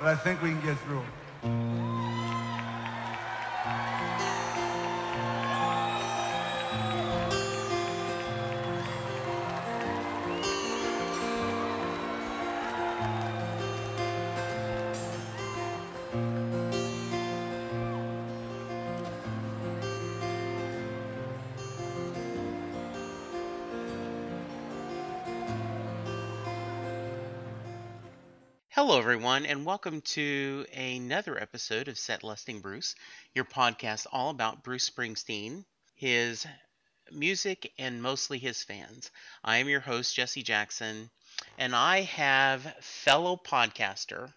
but I think we can get through. Everyone, and welcome to another episode of Set Lusting Bruce, your podcast all about Bruce Springsteen, his music, and mostly his fans. I am your host, Jesse Jackson, and I have fellow podcaster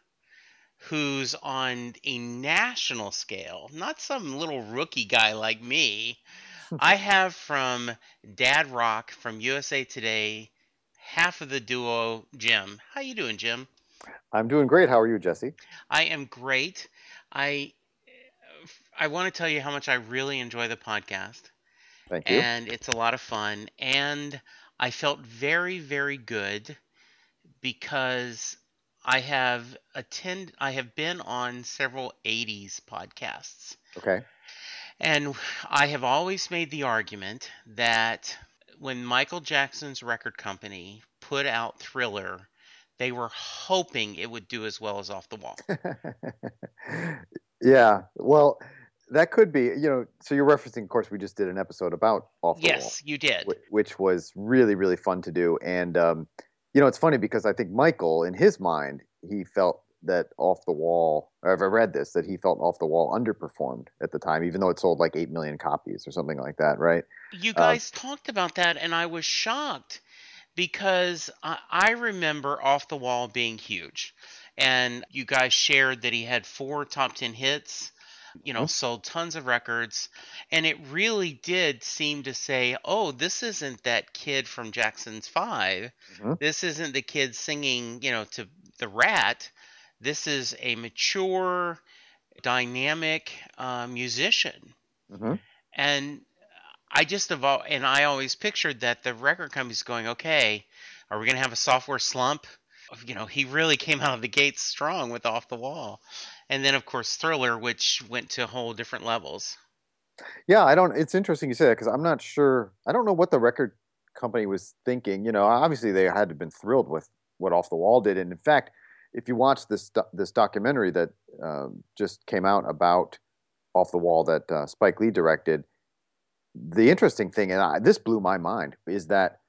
who's on a national scale, not some little rookie guy like me. I have from Dad Rock from USA Today, half of the duo, Jim. How you doing, Jim? I'm doing great. How are you, Jesse? I am great. I I want to tell you how much I really enjoy the podcast. Thank you. And it's a lot of fun and I felt very very good because I have attend I have been on several 80s podcasts. Okay. And I have always made the argument that when Michael Jackson's record company put out Thriller they were hoping it would do as well as Off the Wall. yeah. Well, that could be, you know, so you're referencing, of course, we just did an episode about Off the yes, Wall. Yes, you did. Which was really, really fun to do. And, um, you know, it's funny because I think Michael, in his mind, he felt that Off the Wall, or if I read this, that he felt Off the Wall underperformed at the time, even though it sold like 8 million copies or something like that, right? You uh, guys uh, talked about that, and I was shocked because I, remember Off the Wall being huge. And you guys shared that he had four top 10 hits, you know, mm-hmm. sold tons of records. And it really did seem to say, oh, this isn't that kid from Jackson's 5. Mm-hmm. This isn't the kid singing, you know, to the rat. This is a mature, dynamic uh, musician. Mm-hmm. And I just evolved, and I always pictured that the record company's going, okay, are we going to have a software slump? You know, he really came out of the gates strong with Off the Wall. And then, of course, Thriller, which went to whole different levels. Yeah, I don't, it's interesting you say that because I'm not sure, I don't know what the record company was thinking. You know, obviously they had to been thrilled with what Off the Wall did. And in fact, if you watch this this documentary that um, just came out about Off the Wall that uh, Spike Lee directed, the interesting thing, and I, this blew my mind, is that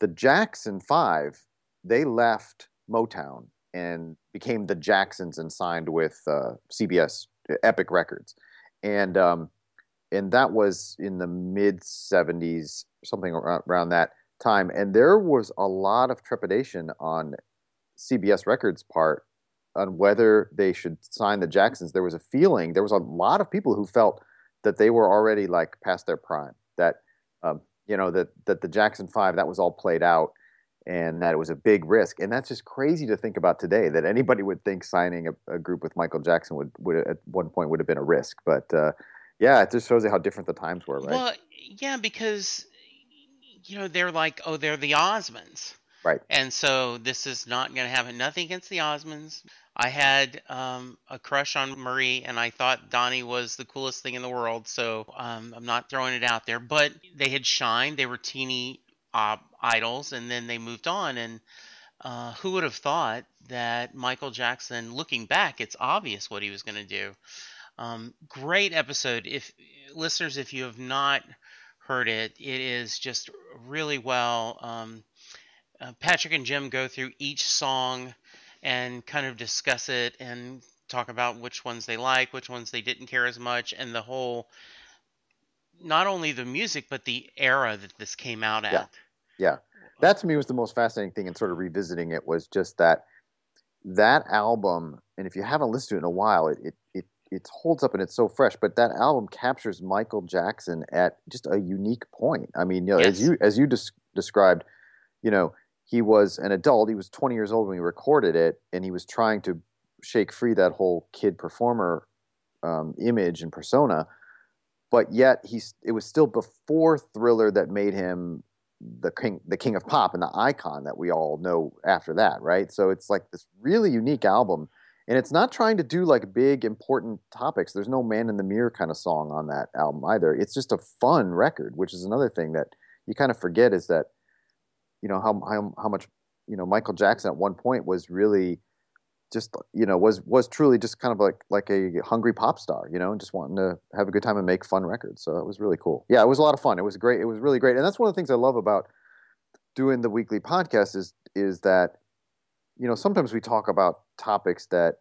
the Jackson Five they left Motown and became the Jacksons and signed with uh, CBS Epic Records, and um, and that was in the mid '70s, something around that time. And there was a lot of trepidation on CBS Records' part on whether they should sign the Jacksons. There was a feeling, there was a lot of people who felt that they were already like past their prime. That um, you know that that the Jackson Five that was all played out, and that it was a big risk. And that's just crazy to think about today. That anybody would think signing a, a group with Michael Jackson would would at one point would have been a risk. But uh, yeah, it just shows you how different the times were, right? Well, yeah, because you know they're like, oh, they're the Osmonds. Right. And so this is not going to happen. nothing against the Osmonds. I had um, a crush on Marie, and I thought Donnie was the coolest thing in the world. So um, I'm not throwing it out there, but they had shined. They were teeny uh, idols, and then they moved on. And uh, who would have thought that Michael Jackson, looking back, it's obvious what he was going to do. Um, great episode. If listeners, if you have not heard it, it is just really well. Uh, Patrick and Jim go through each song and kind of discuss it and talk about which ones they like, which ones they didn't care as much, and the whole not only the music but the era that this came out at. Yeah. Yeah. That to me was the most fascinating thing and sort of revisiting it was just that that album and if you haven't listened to it in a while it it it, it holds up and it's so fresh but that album captures Michael Jackson at just a unique point. I mean, you know, yes. as you as you des- described, you know, he was an adult. He was 20 years old when he recorded it, and he was trying to shake free that whole kid performer um, image and persona. But yet, he's it was still before Thriller that made him the king, the king of pop, and the icon that we all know after that, right? So it's like this really unique album, and it's not trying to do like big important topics. There's no man in the mirror kind of song on that album either. It's just a fun record, which is another thing that you kind of forget is that you know how how, how much you know Michael Jackson at one point was really just you know was was truly just kind of like like a hungry pop star you know and just wanting to have a good time and make fun records. So it was really cool. Yeah it was a lot of fun. It was great. It was really great. And that's one of the things i love about doing the weekly podcast is is that you know sometimes we talk about topics that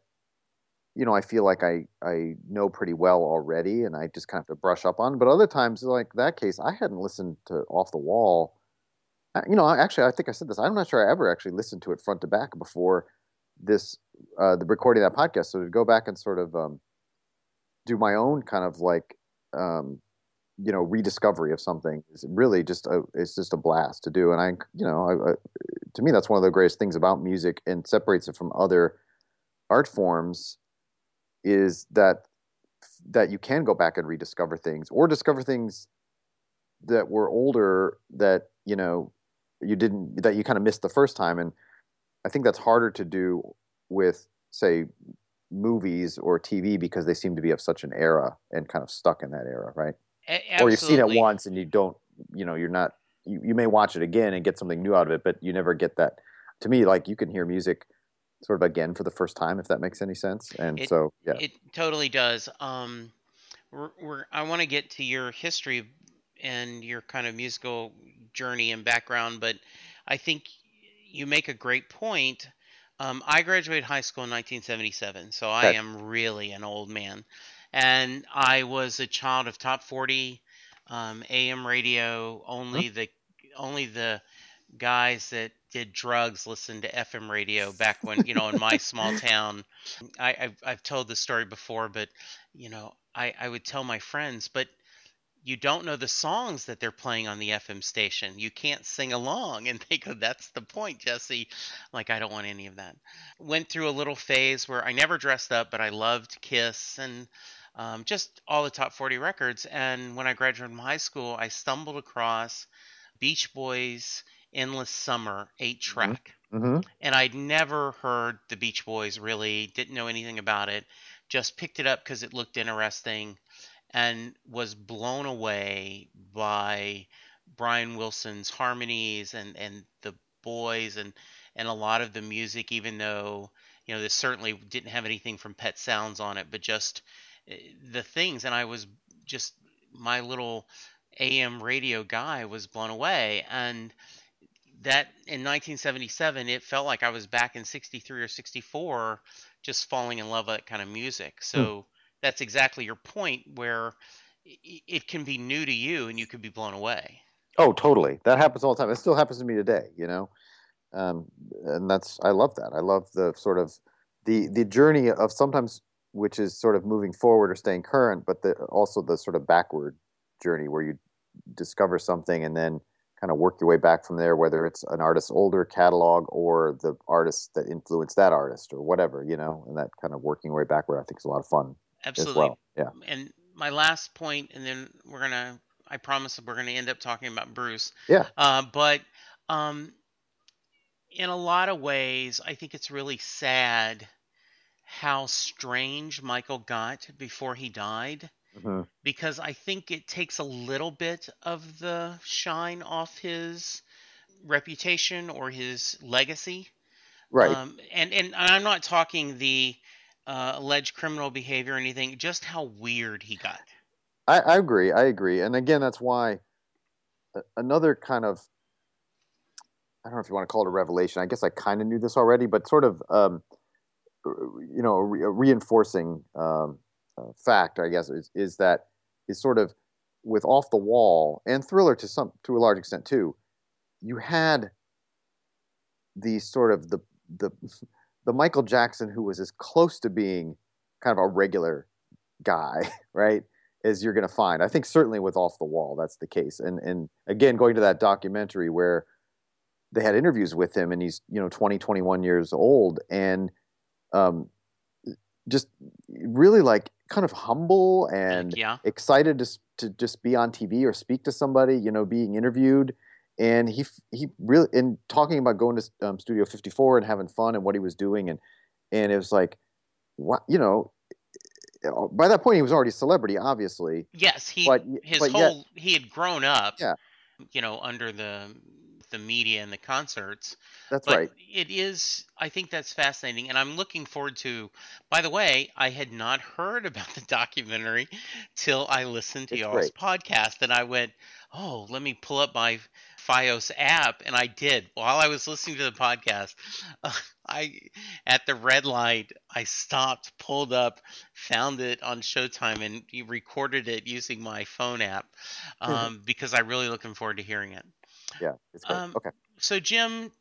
you know i feel like i i know pretty well already and i just kind of have to brush up on. But other times like that case i hadn't listened to off the wall you know actually i think i said this i'm not sure i ever actually listened to it front to back before this uh, the recording of that podcast. So to go back and sort of um, do my own kind of like um, you know rediscovery of something is really just a it's just a blast to do. And I you know I, I, to me that's one of the greatest things about music and separates it from other art forms is that that you can go back and rediscover things or discover things that were older that you know you didn't that you kind of missed the first time and I think that's harder to do with, say, movies or TV because they seem to be of such an era and kind of stuck in that era, right? A- or you've seen it once and you don't, you know, you're not, you, you may watch it again and get something new out of it, but you never get that. To me, like you can hear music sort of again for the first time, if that makes any sense. And it, so, yeah, it totally does. Um, we're, we're I want to get to your history and your kind of musical journey and background, but I think you make a great point. Um, I graduated high school in 1977, so I am really an old man. And I was a child of top 40 um, AM radio. Only the only the guys that did drugs listened to FM radio back when you know in my small town. I, have I've told this story before, but you know I, I would tell my friends, but you don't know the songs that they're playing on the FM station. You can't sing along. And they go, That's the point, Jesse. like, I don't want any of that. Went through a little phase where I never dressed up, but I loved Kiss and um, just all the top 40 records. And when I graduated from high school, I stumbled across Beach Boys' Endless Summer 8 mm-hmm. track. Mm-hmm. And I'd never heard the Beach Boys really, didn't know anything about it, just picked it up because it looked interesting and was blown away by Brian Wilson's harmonies and, and the boys and, and a lot of the music, even though, you know, this certainly didn't have anything from Pet Sounds on it, but just eh, the things. And I was just, my little AM radio guy was blown away. And that in 1977, it felt like I was back in 63 or 64, just falling in love with that kind of music. Hmm. So, that's exactly your point where it can be new to you and you could be blown away. Oh, totally. That happens all the time. It still happens to me today, you know? Um, and that's, I love that. I love the sort of the, the journey of sometimes, which is sort of moving forward or staying current, but the, also the sort of backward journey where you discover something and then kind of work your way back from there, whether it's an artist's older catalog or the artist that influenced that artist or whatever, you know, and that kind of working your way backward, I think is a lot of fun. Absolutely. Well. Yeah. And my last point, and then we're gonna. I promise we're gonna end up talking about Bruce. Yeah. Uh, but um, in a lot of ways, I think it's really sad how strange Michael got before he died. Mm-hmm. Because I think it takes a little bit of the shine off his reputation or his legacy. Right. Um, and and I'm not talking the uh, alleged criminal behavior or anything, just how weird he got. I, I agree. I agree. And again, that's why another kind of I don't know if you want to call it a revelation. I guess I kind of knew this already, but sort of, um, you know, a, re- a reinforcing um, uh, fact, I guess, is, is that is sort of with off the wall and thriller to some to a large extent too. You had the sort of the the the Michael Jackson who was as close to being kind of a regular guy, right, as you're going to find. I think certainly with Off the Wall, that's the case. And and again, going to that documentary where they had interviews with him, and he's you know 20, 21 years old, and um, just really like kind of humble and yeah. excited to to just be on TV or speak to somebody, you know, being interviewed and he he really in talking about going to um, Studio 54 and having fun and what he was doing and and it was like what you know. By that point, he was already a celebrity, obviously. Yes, he But- his but whole yet- he had grown up. Yeah. You know, under the the media and the concerts. That's but right. it is i think that's fascinating and i'm looking forward to by the way i had not heard about the documentary till i listened to It's y'all's great. podcast and i went oh let me pull up my fios app and i did while i was listening to the podcast i at the red light i stopped pulled up found it on showtime and recorded it using my phone app um, because i'm really looking forward to hearing it Yeah, it's great. um, okay. so Jim,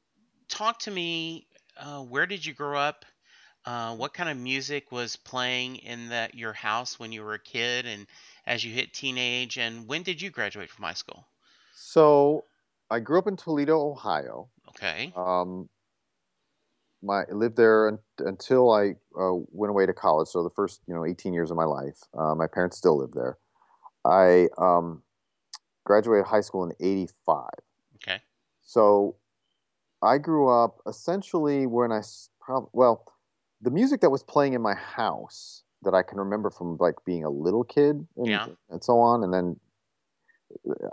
talk to me. Uh, where did you grow up? Uh, what kind of music was playing in that your house when you were a kid, and as you hit teenage? And when did you graduate from high school? So I grew up in Toledo, Ohio. Okay. Um, my I lived there un, until I uh, went away to college. So the first, you know, 18 years of my life. Uh, my parents still live there. I um, graduated high school in '85. Okay. So I grew up essentially when I probably well, the music that was playing in my house that I can remember from like being a little kid and, Yeah. and so on, and then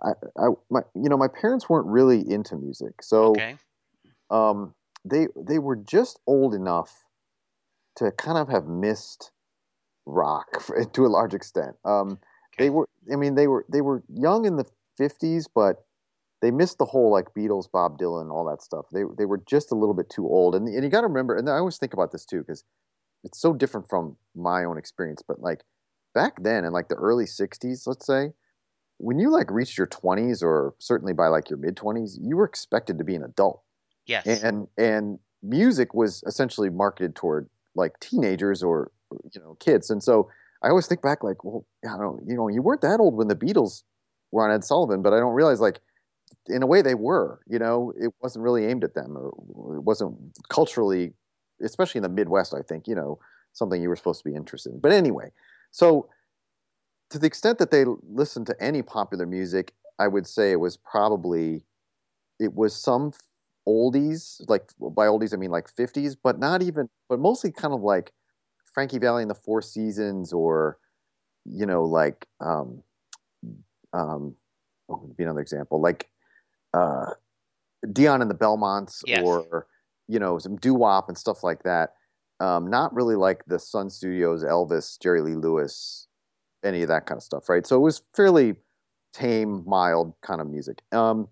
I, I my you know my parents weren't really into music, so Okay. um, they they were just old enough to kind of have missed rock to a large extent. Um, Okay. They were, I mean, they were they were young in the fifties, but they missed the whole like Beatles, Bob Dylan, all that stuff. They they were just a little bit too old, and and you got to remember, and I always think about this too because it's so different from my own experience. But like back then, in like the early '60s, let's say, when you like reached your 20s or certainly by like your mid 20s, you were expected to be an adult. Yes. and and music was essentially marketed toward like teenagers or you know kids. And so i always think back like well i don't you know you weren't that old when the beatles were on ed sullivan but i don't realize like in a way they were you know? It wasn't really aimed at them or it wasn't culturally especially in the midwest i think you know something you were supposed to be interested in. But anyway so to the extent that they listened to any popular music i would say it was probably it was some oldies, like by oldies I mean like 50s, but not even, but mostly kind of like Frankie Valli and the Four Seasons, or you know, like um, um, would be another example, like uh, Dion and the Belmonts, Yes. or you know, some doo wop and stuff like that. Um, not really like the Sun Studios, Elvis, Jerry Lee Lewis, any of that kind of stuff, right? So it was fairly tame, mild kind of music. Um,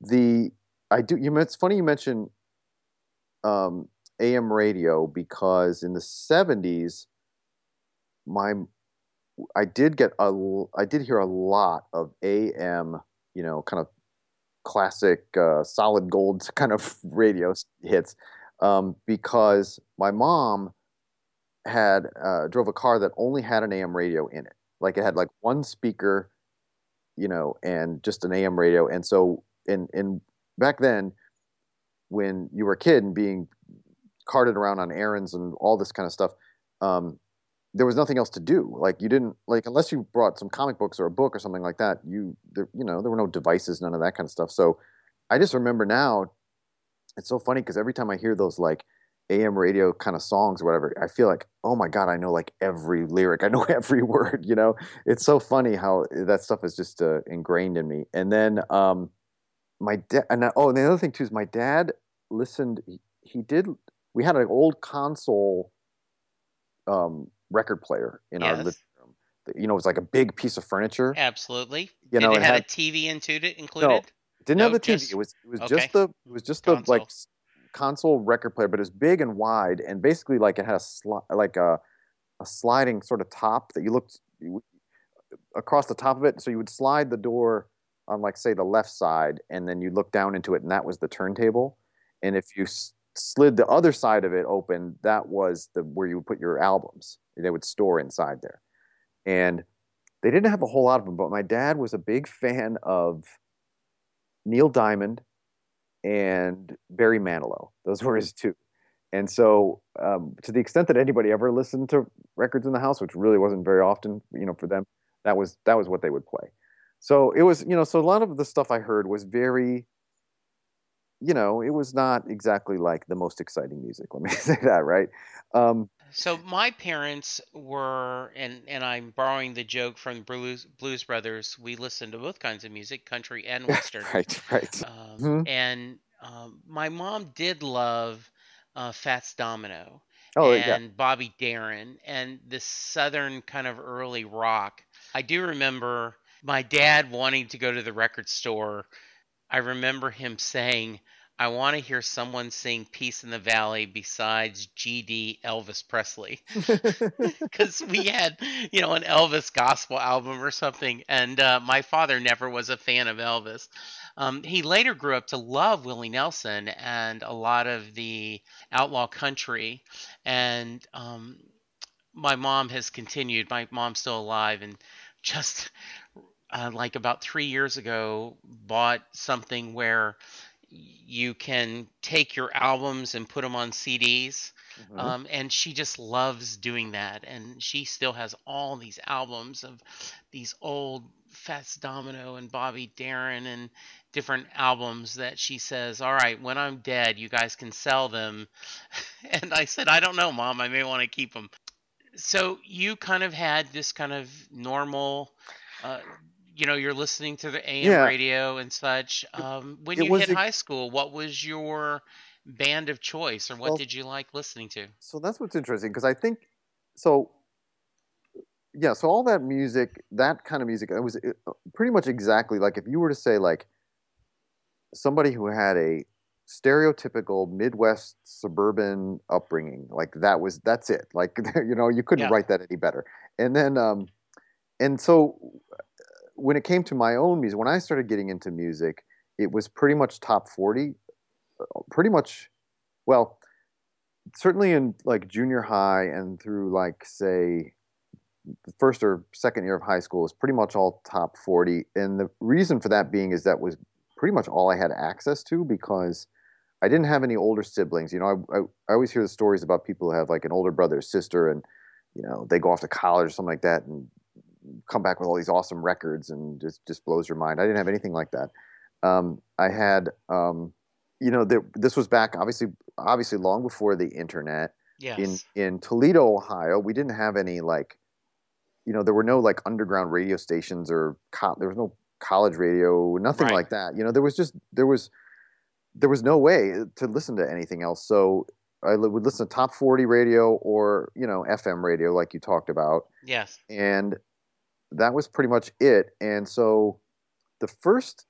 the I do. You. It's funny you mention um, AM radio because in the seventies, my I did get a I did hear a lot of AM. You know, kind of classic uh, solid gold kind of radio hits um, because my mom had uh, drove a car that only had an AM radio in it. Like it had like one speaker, you know, and just an AM radio. And so in in back then, when you were a kid and being carted around on errands and all this kind of stuff, um, there was nothing else to do. Like you didn't like unless you brought some comic books or a book or something like that. You there, you know, there were no devices, none of that kind of stuff. So I just remember now. It's so funny because every time I hear those like AM radio kind of songs or whatever, I feel like, oh my god, I know like every lyric, I know every word. You know, it's so funny how that stuff is just uh, ingrained in me. And then um, my dad, and I- oh, and the other thing too is my dad listened. He, he did. We had an old console um, record player in our Yes. living room. You know, it was like a big piece of furniture. Absolutely. You Did know, it, it have had- a TV into it included? No, didn't No, have the TV. just- it was it was okay. just the it was just the like console record player, but it was big and wide, and basically like it had a sli- like a a sliding sort of top that you looked you across the top of it. So you would slide the door on like say the left side, and then you look down into it, and that was the turntable. And if you s- slid the other side of it open, that was the where you would put your albums. They would store inside there, and they didn't have a whole lot of them. But my dad was a big fan of Neil Diamond and Barry Manilow. Those were his two. And so, um, to the extent that anybody ever listened to records in the house, which really wasn't very often, you know, for them, that was that was what they would play. So it was, you know, so a lot of the stuff I heard was very, you know, it was not exactly like the most exciting music. Let me say that, right? Um, So my parents were, and and I'm borrowing the joke from Blues Blues Brothers. We listened to both kinds of music, country and western. right, right. Um, Mhm. And um, my mom did love uh, Fats Domino Oh, yeah. and Bobby Darin and this southern kind of early rock. I do remember my dad wanting to go to the record store. I remember him saying, I want to hear someone sing Peace in the Valley besides GD Elvis Presley. Because we had, you know, an Elvis gospel album or something. And uh, my father never was a fan of Elvis. Um, he later grew up to love Willie Nelson and a lot of the outlaw country. And um, my mom has continued. My mom's still alive and just uh, like about three years ago bought something where you can take your albums and put them on CDs. Mhm. Um, and she just loves doing that. And she still has all these albums of these old Fats Domino and Bobby Darin and different albums that she says, All right, when I'm dead, you guys can sell them. and I said, I don't know, Mom. I may want to keep them. So you kind of had this kind of normal. Uh, you know, you're listening to the AM Yeah. radio and such. Um, when it you hit ex- high school, what was your band of choice, or what Well- did you like listening to? so that's what's interesting because I think so. Yeah, so all that music, that kind of music, it was uh, pretty much exactly like if you were to say like somebody who had a stereotypical Midwest suburban upbringing, like that was that's it. Like you know, you couldn't Yeah. write that any better. And then, um, and so when it came to my own music, when I started getting into music, it was pretty much top forty, uh, pretty much. Well, certainly in like junior high and through like say the first or second year of high school was pretty much all top 40 and the reason for that being is that was pretty much all i had access to because i didn't have any older siblings you know i, I, I always hear the stories about people who have like an older brother or sister and you know they go off to college or something like that and come back with all these awesome records and just just blows your mind i didn't have anything like that um, i had um, you know there, this was back obviously obviously long before the internet Yes. in in Toledo, Ohio, we didn't have any like, you know, there were no like underground radio stations or co- there was no college radio, nothing Right. like that. You know, there was just there was there was no way to listen to anything else. So I would listen to top forty radio or you know FM radio, like you talked about, yes. and that was pretty much it. And so the first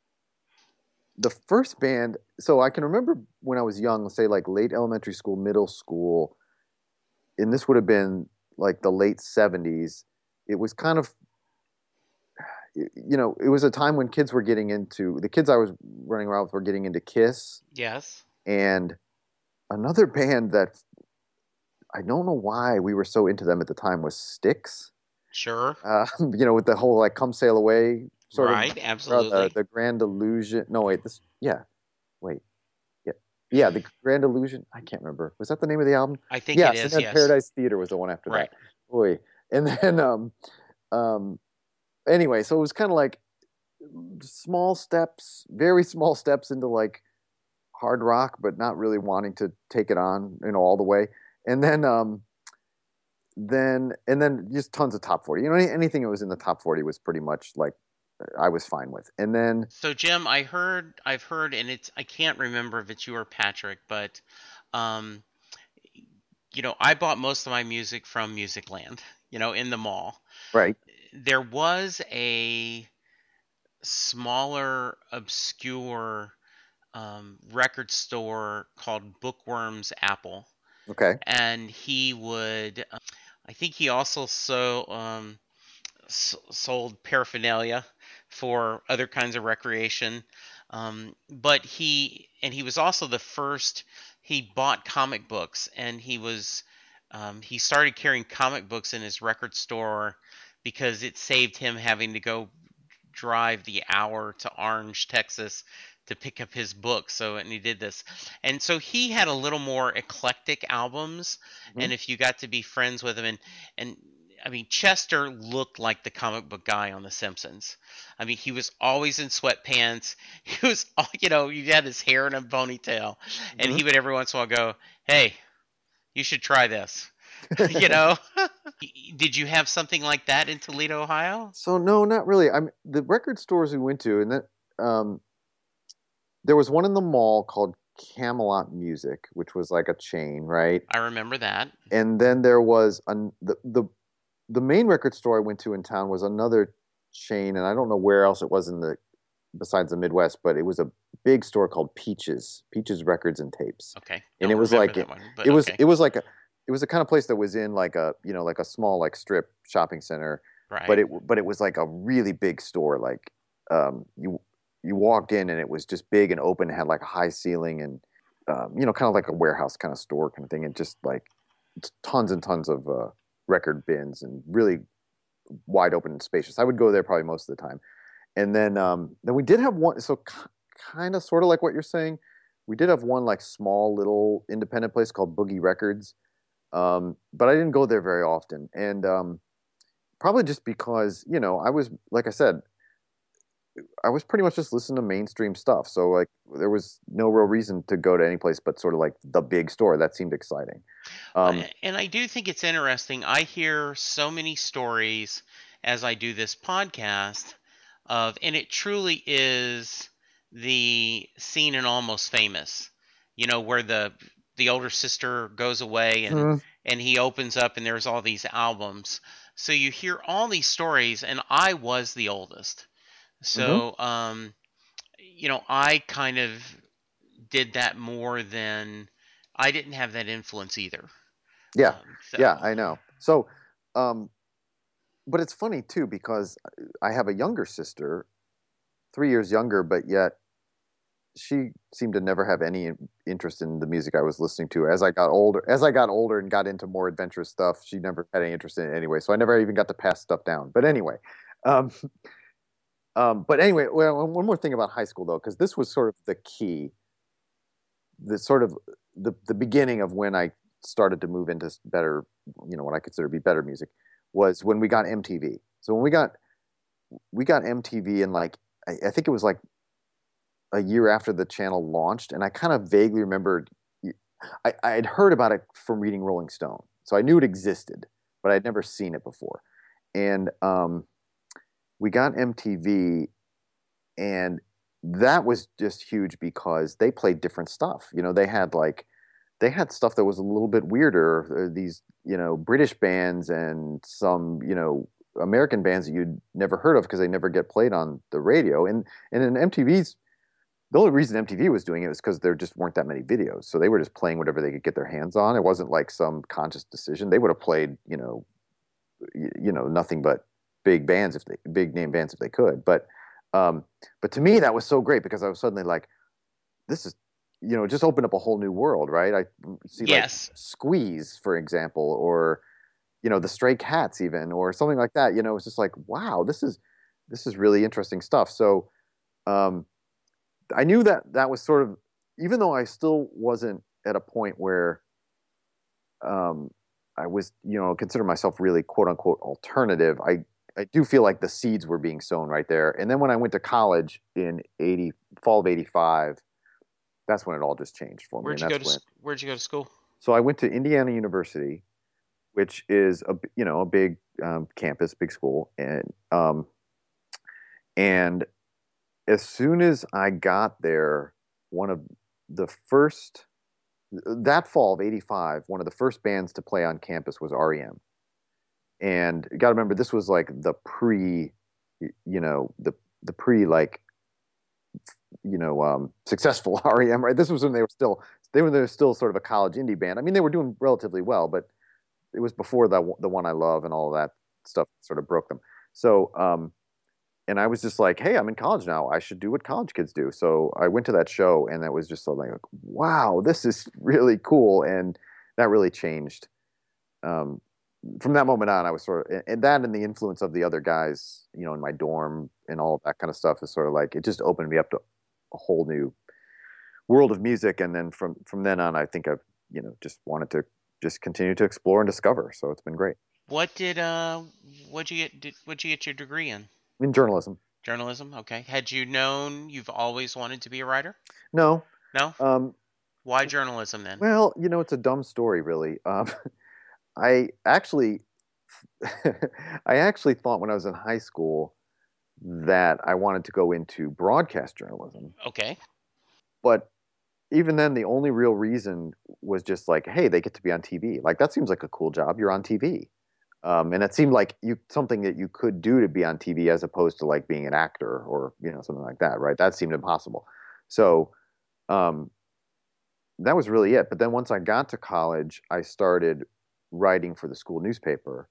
the first band so i can remember when i was young say like late elementary school middle school and this would have been like the late 70s it was kind of you know it was a time when kids were getting into the kids i was running around with were getting into kiss Yes. and another band that i don't know why we were so into them at the time was Styx Sure. uh, you know with the whole like come sail away sort of right. or Absolutely. the, the Grand Illusion. No, wait, this. Yeah, wait, yeah, yeah. The Grand Illusion. I can't remember. Was that the name of the album? I think yes, it is. Yes. Paradise Theater was the one after that. Right. that. Boy, and then um, um, anyway, so it was kind of like small steps, very small steps into like hard rock, but not really wanting to take it on, you know, all the way. And then um, then and then just tons of top forty. You know, any, anything that was in the top forty was pretty much like I was fine with. And then So Jim, I heard, I've heard, and it's I can't remember if it's you or Patrick, but um, you know, I bought most of my music from Musicland. You know, in the mall. right. There was a smaller, obscure um, record store called Bookworms Apple. Okay. and he would uh, i think he also so um, sold paraphernalia for other kinds of recreation. Um, but he and he was also the first he bought comic books and he was um, he started carrying comic books in his record store because it saved him having to go drive the hour to orange texas to pick up his book so and he did this and so he had a little more eclectic albums Mhm. and if you got to be friends with him and and I mean Chester looked like the comic book guy on The Simpsons. I mean he was always in sweatpants. He was all you know he had his hair in a ponytail, and Mhm. he would every once in a while go, "Hey, you should try this." you know. Did you have something like that in Toledo, Ohio? So no, not really. I'm the record stores we went to, and that um, there was one in the mall called Camelot Music, which was like a chain, right? I remember that. And then there was an, the the the main record store I went to in town was another chain, and I don't know where else it was in the besides the Midwest, but it was a big store called Peaches, Peaches Records and Tapes. Okay. And Don't it was like it, one, it was okay. it was like a it was the kind of place that was in like a you know like a small like strip shopping center, right. but it but it was like a really big store. Like um, you you walked in and it was just big and open, had like a high ceiling and um, you know kind of like a warehouse kind of store kind of thing, and just like tons and tons of uh, record bins and really wide open and spacious. I would go there probably most of the time. And then um, then we did have one so k- kind of sort of like what you're saying. We did have one like small little independent place called Boogie Records. Um, but I didn't go there very often. And um, probably just because, you know, I was like I said, I was pretty much just listening to mainstream stuff. So like there was no real reason to go to any place but sort of like the big store. That seemed exciting. Um, and I do think it's interesting. I hear so many stories as I do this podcast of, and it truly is the scene in Almost Famous, you know, where the the older sister goes away and mm, and he opens up and there's all these albums. So you hear all these stories, and I was the oldest. So, um, you know, I kind of did that more than I didn't have that influence either. yeah. Um, so- Yeah, I know. So, um, but it's funny too because I have a younger sister, three years younger, but yet she seemed to never have any interest in the music I was listening to. As I got older, as I got older and got into more adventurous stuff, she never had any interest in it anyway. So I never even got to pass stuff down. But anyway, um, um, but anyway, well, one more thing about high school though, because this was sort of the key, the sort of the the beginning of when I started to move into better, you know, what I consider to be better music, was when we got MTV. So when we got we got MTV in like I, I think it was like a year after the channel launched, and I kind of vaguely remembered I, I had heard about it from reading Rolling Stone, so I knew it existed, but I'd never seen it before. And um, we got MTV, and that was just huge because they played different stuff. You know, they had like they had stuff that was a little bit weirder. uh, These you know British bands and some you know American bands that you'd never heard of because they never get played on the radio. And and in MTV's the only reason MTV was doing it was because there just weren't that many videos, so they were just playing whatever they could get their hands on. It wasn't like some conscious decision. They would have played you know y- you know nothing but big bands if they big name bands if they could. But um, but to me that was so great because I was suddenly like, this is you know it just opened up a whole new world, right? I see Yes. like Squeeze, for example, or you know the Stray Cats even, or something like that. You know, it's just like wow, this is this is really interesting stuff. So um, I knew that that was sort of even though I still wasn't at a point where um, I was, you know, consider myself really quote unquote alternative. I I do feel like the seeds were being sown right there. And then when I went to college in eighty fall of eighty five, that's when it all just changed for me. Where'd you go to? when, Where'd you go to school? so I went to Indiana University, which is a you know a big um, campus, big school, and um, and as soon as I got there, one of the first that fall of '85, one of the first bands to play on campus was REM, and you got to remember this was like the pre, you know, the the pre like you know um, successful REM. Right, this was when they were still they were, they were still sort of a college indie band. I mean, they were doing relatively well, but it was before the the one I love and all that stuff sort of broke them. So, um, and I was just like, hey, I'm in college now. I should do what college kids do. So I went to that show, and that was just like, wow, this is really cool, and that really changed. Um, from that moment on, I was sort of, and that and the influence of the other guys, you know, in my dorm and all that kind of stuff is sort of like it just opened me up to a whole new world of music. And then from from then on, I think I've you know just wanted to just continue to explore and discover. So it's been great What did uh? What'd you get? Did, what'd you get your degree in? in journalism. Journalism. Okay. Had you known you've always wanted to be a writer? No, No. um, Why journalism then? Well, you know, it's a dumb story, really. Um, I actually, I actually thought when I was in high school that I wanted to go into broadcast journalism. Okay. But even then, the only real reason was just like, hey, they get to be on TV. Like that seems like a cool job. You're on TV. Um, and it seemed like you something that you could do to be on TV as opposed to like being an actor or you know something like that, right? That seemed impossible. So um, that was really it. But then once I got to college, I started writing for the school newspaper,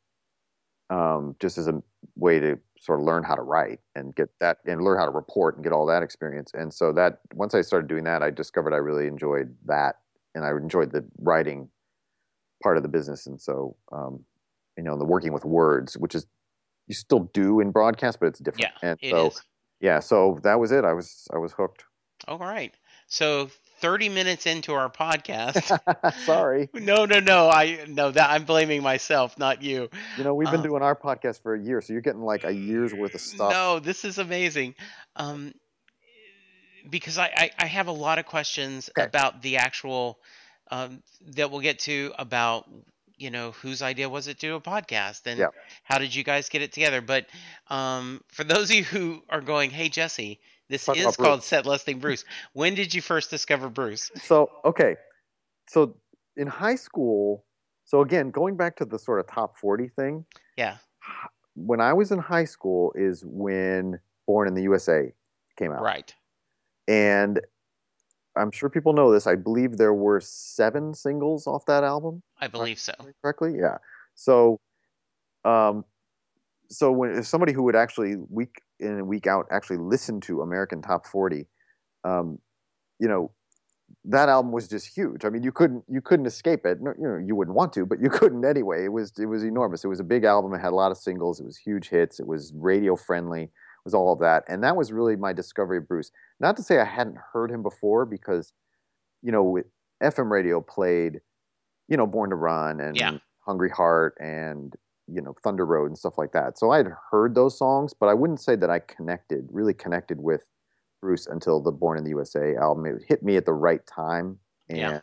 um, just as a way to sort of learn how to write and get that and learn how to report and get all that experience. And so that once I started doing that, I discovered I really enjoyed that and I enjoyed the writing part of the business. And so, um, you know, the working with words, which is you still do in broadcast, but it's different. Yeah, and it so, is. yeah, so that was it. I was I was hooked. All right. So 30 minutes into our podcast. Sorry. no, no, no. I no that I'm blaming myself, not you. You know, we've been Um, doing our podcast for a year, so you're getting like a year's worth of stuff. No, this is amazing. Um, because I, I, I have a lot of questions Okay. about the actual um, that we'll get to about you know whose idea was it to do a podcast and Yeah. how did you guys get it together but um, for those of you who are going hey jesse this Talk is called Bruce. set listing bruce when did you first discover bruce So, okay. So in high school, so again, going back to the sort of top 40 thing, yeah when I was in high school is when Born in the USA came out. right And I'm sure people know this. I believe there were seven singles off that album. i believe so correctly? Yeah. So, um, so when if somebody who would actually week in and week out actually listen to American Top 40, um, you know, that album was just huge. I mean, you couldn't you couldn't escape it. No, You know, you wouldn't want to, but you couldn't anyway. It was it was enormous. It was a big album. It had a lot of singles. It was huge hits. It was radio friendly. It was all of that, and that was really my discovery of Bruce. Not to say I hadn't heard him before, because you know, with FM radio played, you know, Born to Run and Yeah. Hungry Heart and you know Thunder Road and stuff like that. So I had heard those songs, but I wouldn't say that I connected, really connected with Bruce until the Born in the USA album. It hit me at the right time, and Yeah.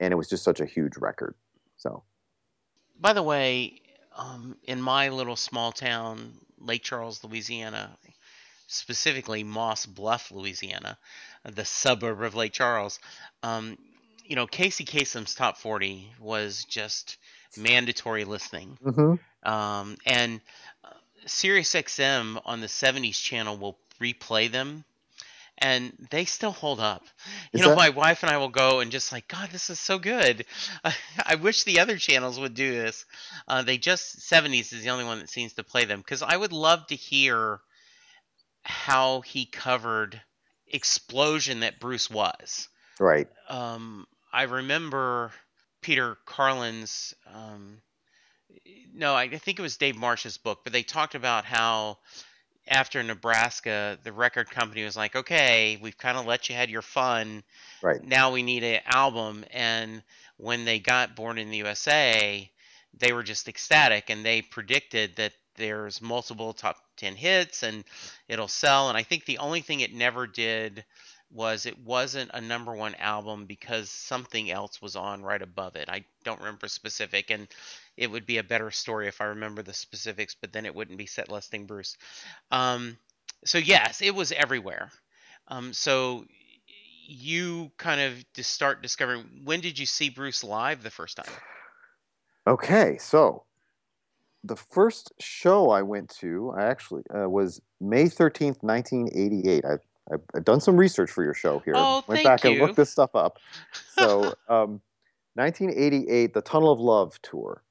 and it was just such a huge record. So By the way, um, in my little small town, Lake Charles, Louisiana, specifically Moss Bluff, Louisiana, the suburb of Lake Charles, um, you know, Casey Kasem's top 40 was just mandatory listening. mhm. Um, and uh, SiriusXM on the 70s channel will replay them. And they still hold up. You Is know, that- my wife and I will go and just like, God, this is so good. I wish the other channels would do this. Uh, they just 70s is the only one that seems to play them because I would love to hear how he covered explosion that Bruce was right, um, I remember Peter Carlin's. Um, no, I think it was Dave Marsh's book, but they talked about how after Nebraska, the record company was like, "Okay, we've kind of let you had your fun. right, Now we need an album." And when they got Born in the USA, they were just ecstatic, and they predicted that there's multiple top ten hits and it'll sell. And I think the only thing it never did was it wasn't a number one album because something else was on right above it. I don't remember specific, and it would be a better story if I remember the specifics, but then it wouldn't be set listing Bruce. Um, so yes, it was everywhere. Um, so you kind of just start discovering. When did you see Bruce live the first time? Okay, so the first show I went to, I actually uh, was May thirteenth, nineteen eighty-eight. I I've, I've done some research for your show here. Oh, Went back and looked this stuff up. So, um, 1988, the Tunnel of Love tour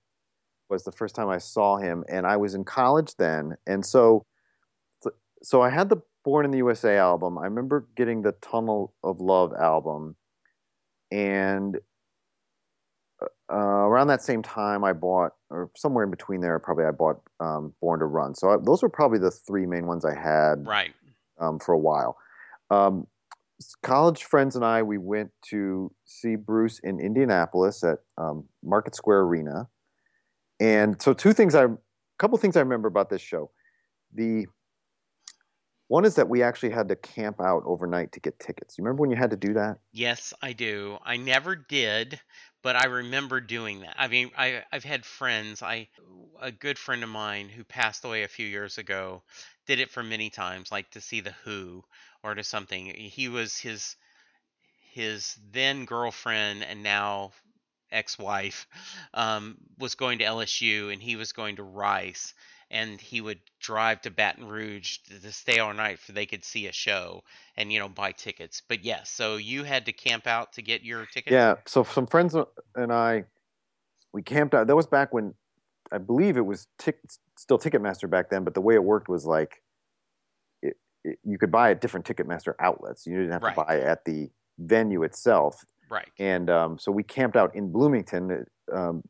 was the first time I saw him, and I was in college then. And so, so I had the Born in the USA album. I remember getting the Tunnel of Love album, and uh, around that same time, I bought, or somewhere in between there, probably I bought um, Born to Run. So I, those were probably the three main ones I had Right. Um, for a while. Um, college friends and I, we went to see Bruce in Indianapolis at um, Market Square Arena. And so, two things I, a couple things I remember about this show. The One is that we actually had to camp out overnight to get tickets. You remember when you had to do that? Yes, I do. I never did, but I remember doing that. I mean, I I've had friends. I a good friend of mine who passed away a few years ago did it for many times, like to see the Who or to something. He was his his then girlfriend and now ex-wife um, was going to LSU and he was going to Rice and he would drive to Baton Rouge to, to stay all night so they could see a show and you know buy tickets. But yes, so you had to camp out to get your ticket. Yeah. So some friends and I, we camped out. That was back when I believe it was tic- still Ticketmaster back then, but the way it worked was like it, it, you could buy at different Ticketmaster outlets. You didn't have Right. to buy at the venue itself. Right. And um, so we camped out in Bloomington um,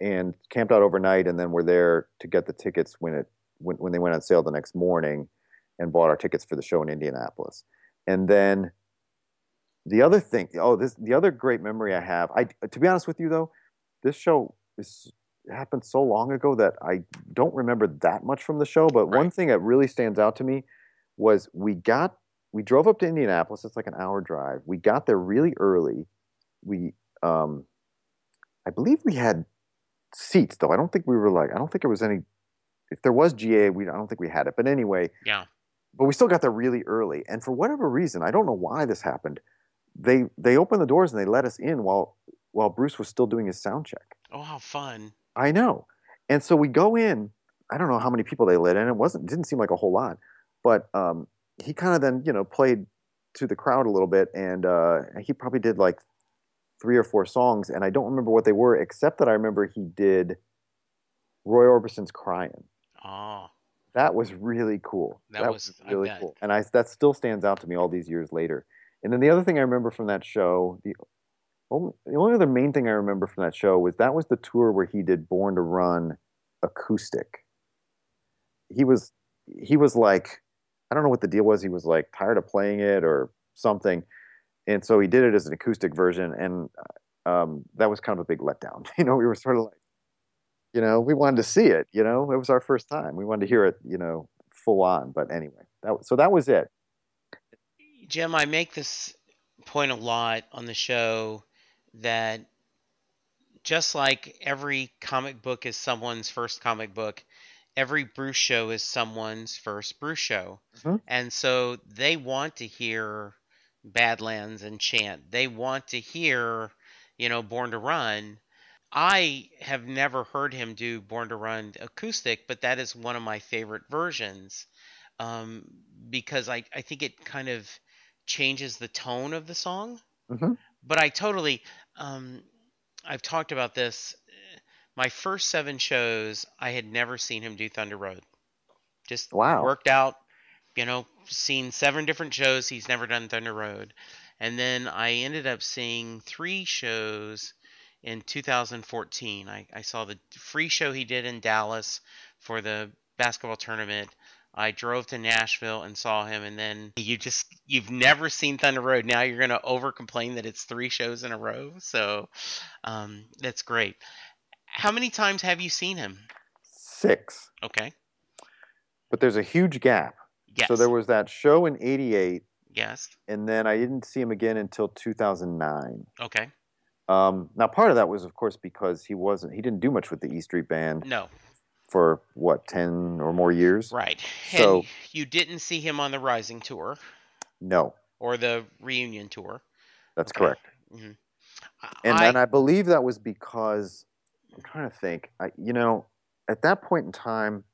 and camped out overnight, and then we're there to get the tickets when it when, when they went on sale the next morning, and bought our tickets for the show in Indianapolis. And then the other thing, oh, this the other great memory I have. I to be honest with you though, this show is it happened so long ago that I don't remember that much from the show. But one thing that really stands out to me was we got we drove up to Indianapolis. It's like an hour drive. We got there really early. We um, I believe we had seats though. I don't think we were like I don't think there was any. If there was GA, we I don't think we had it. But anyway, Yeah. but we still got there really early. And for whatever reason, I don't know why this happened. They they opened the doors and they let us in while while Bruce was still doing his sound check. Oh, how fun. I know. And so we go in. I don't know how many people they let in. It wasn't didn't seem like a whole lot, but um, he kind of then you know played to the crowd a little bit, and uh, he probably did like three or four songs, and I don't remember what they were, except that I remember he did Roy Orbison's "Crying." Oh, That was really cool. That was- I really cool, and I that still stands out to me all these years later. And then the other thing I remember from that show, the only, the only other main thing I remember from that show was that was the tour where he did Born to Run acoustic. He was he was like I don't know what the deal was. He was like tired of playing it or something, and so he did it as an acoustic version, and um, that was kind of a big letdown. You know, we were sort of like, you know, we wanted to see it. You know, it was our first time. We wanted to hear it. You know, full on. But anyway, that so that was it. Jim, I make this point a lot on the show that just like every comic book is someone's first comic book, every Bruce show is someone's first Bruce show. Mhm. And so they want to hear Badlands and Chant. They want to hear, you know, Born to Run. I have never heard him do Born to Run acoustic, but that is one of my favorite versions um, because I, I think it kind of changes the tone of the song. Mhm. But I totally, um, I've talked about this. My first seven shows, I had never seen him do Thunder Road. Just Wow. worked out, you know, seen seven different shows. He's never done Thunder Road. And then I ended up seeing three shows in 2014. I, I saw the free show he did in Dallas for the basketball tournament. I drove to Nashville and saw him, and then you just you've never seen Thunder Road. Now you're gonna over complain that it's three shows in a row. So um, that's great. How many times have you seen him? Six. Okay. But there's a huge gap. Yes. So there was that show in '88, Yes. and then I didn't see him again until 2009. Okay. Um, now, part of that was, of course, because he wasn't he didn't do much with the E Street Band No. for what ten or more years. Right. So- and you didn't see him on the Rising tour No, or the reunion tour. that's Okay. correct. hmm And then I believe that was because I'm trying to think. I, you know, at that point in time,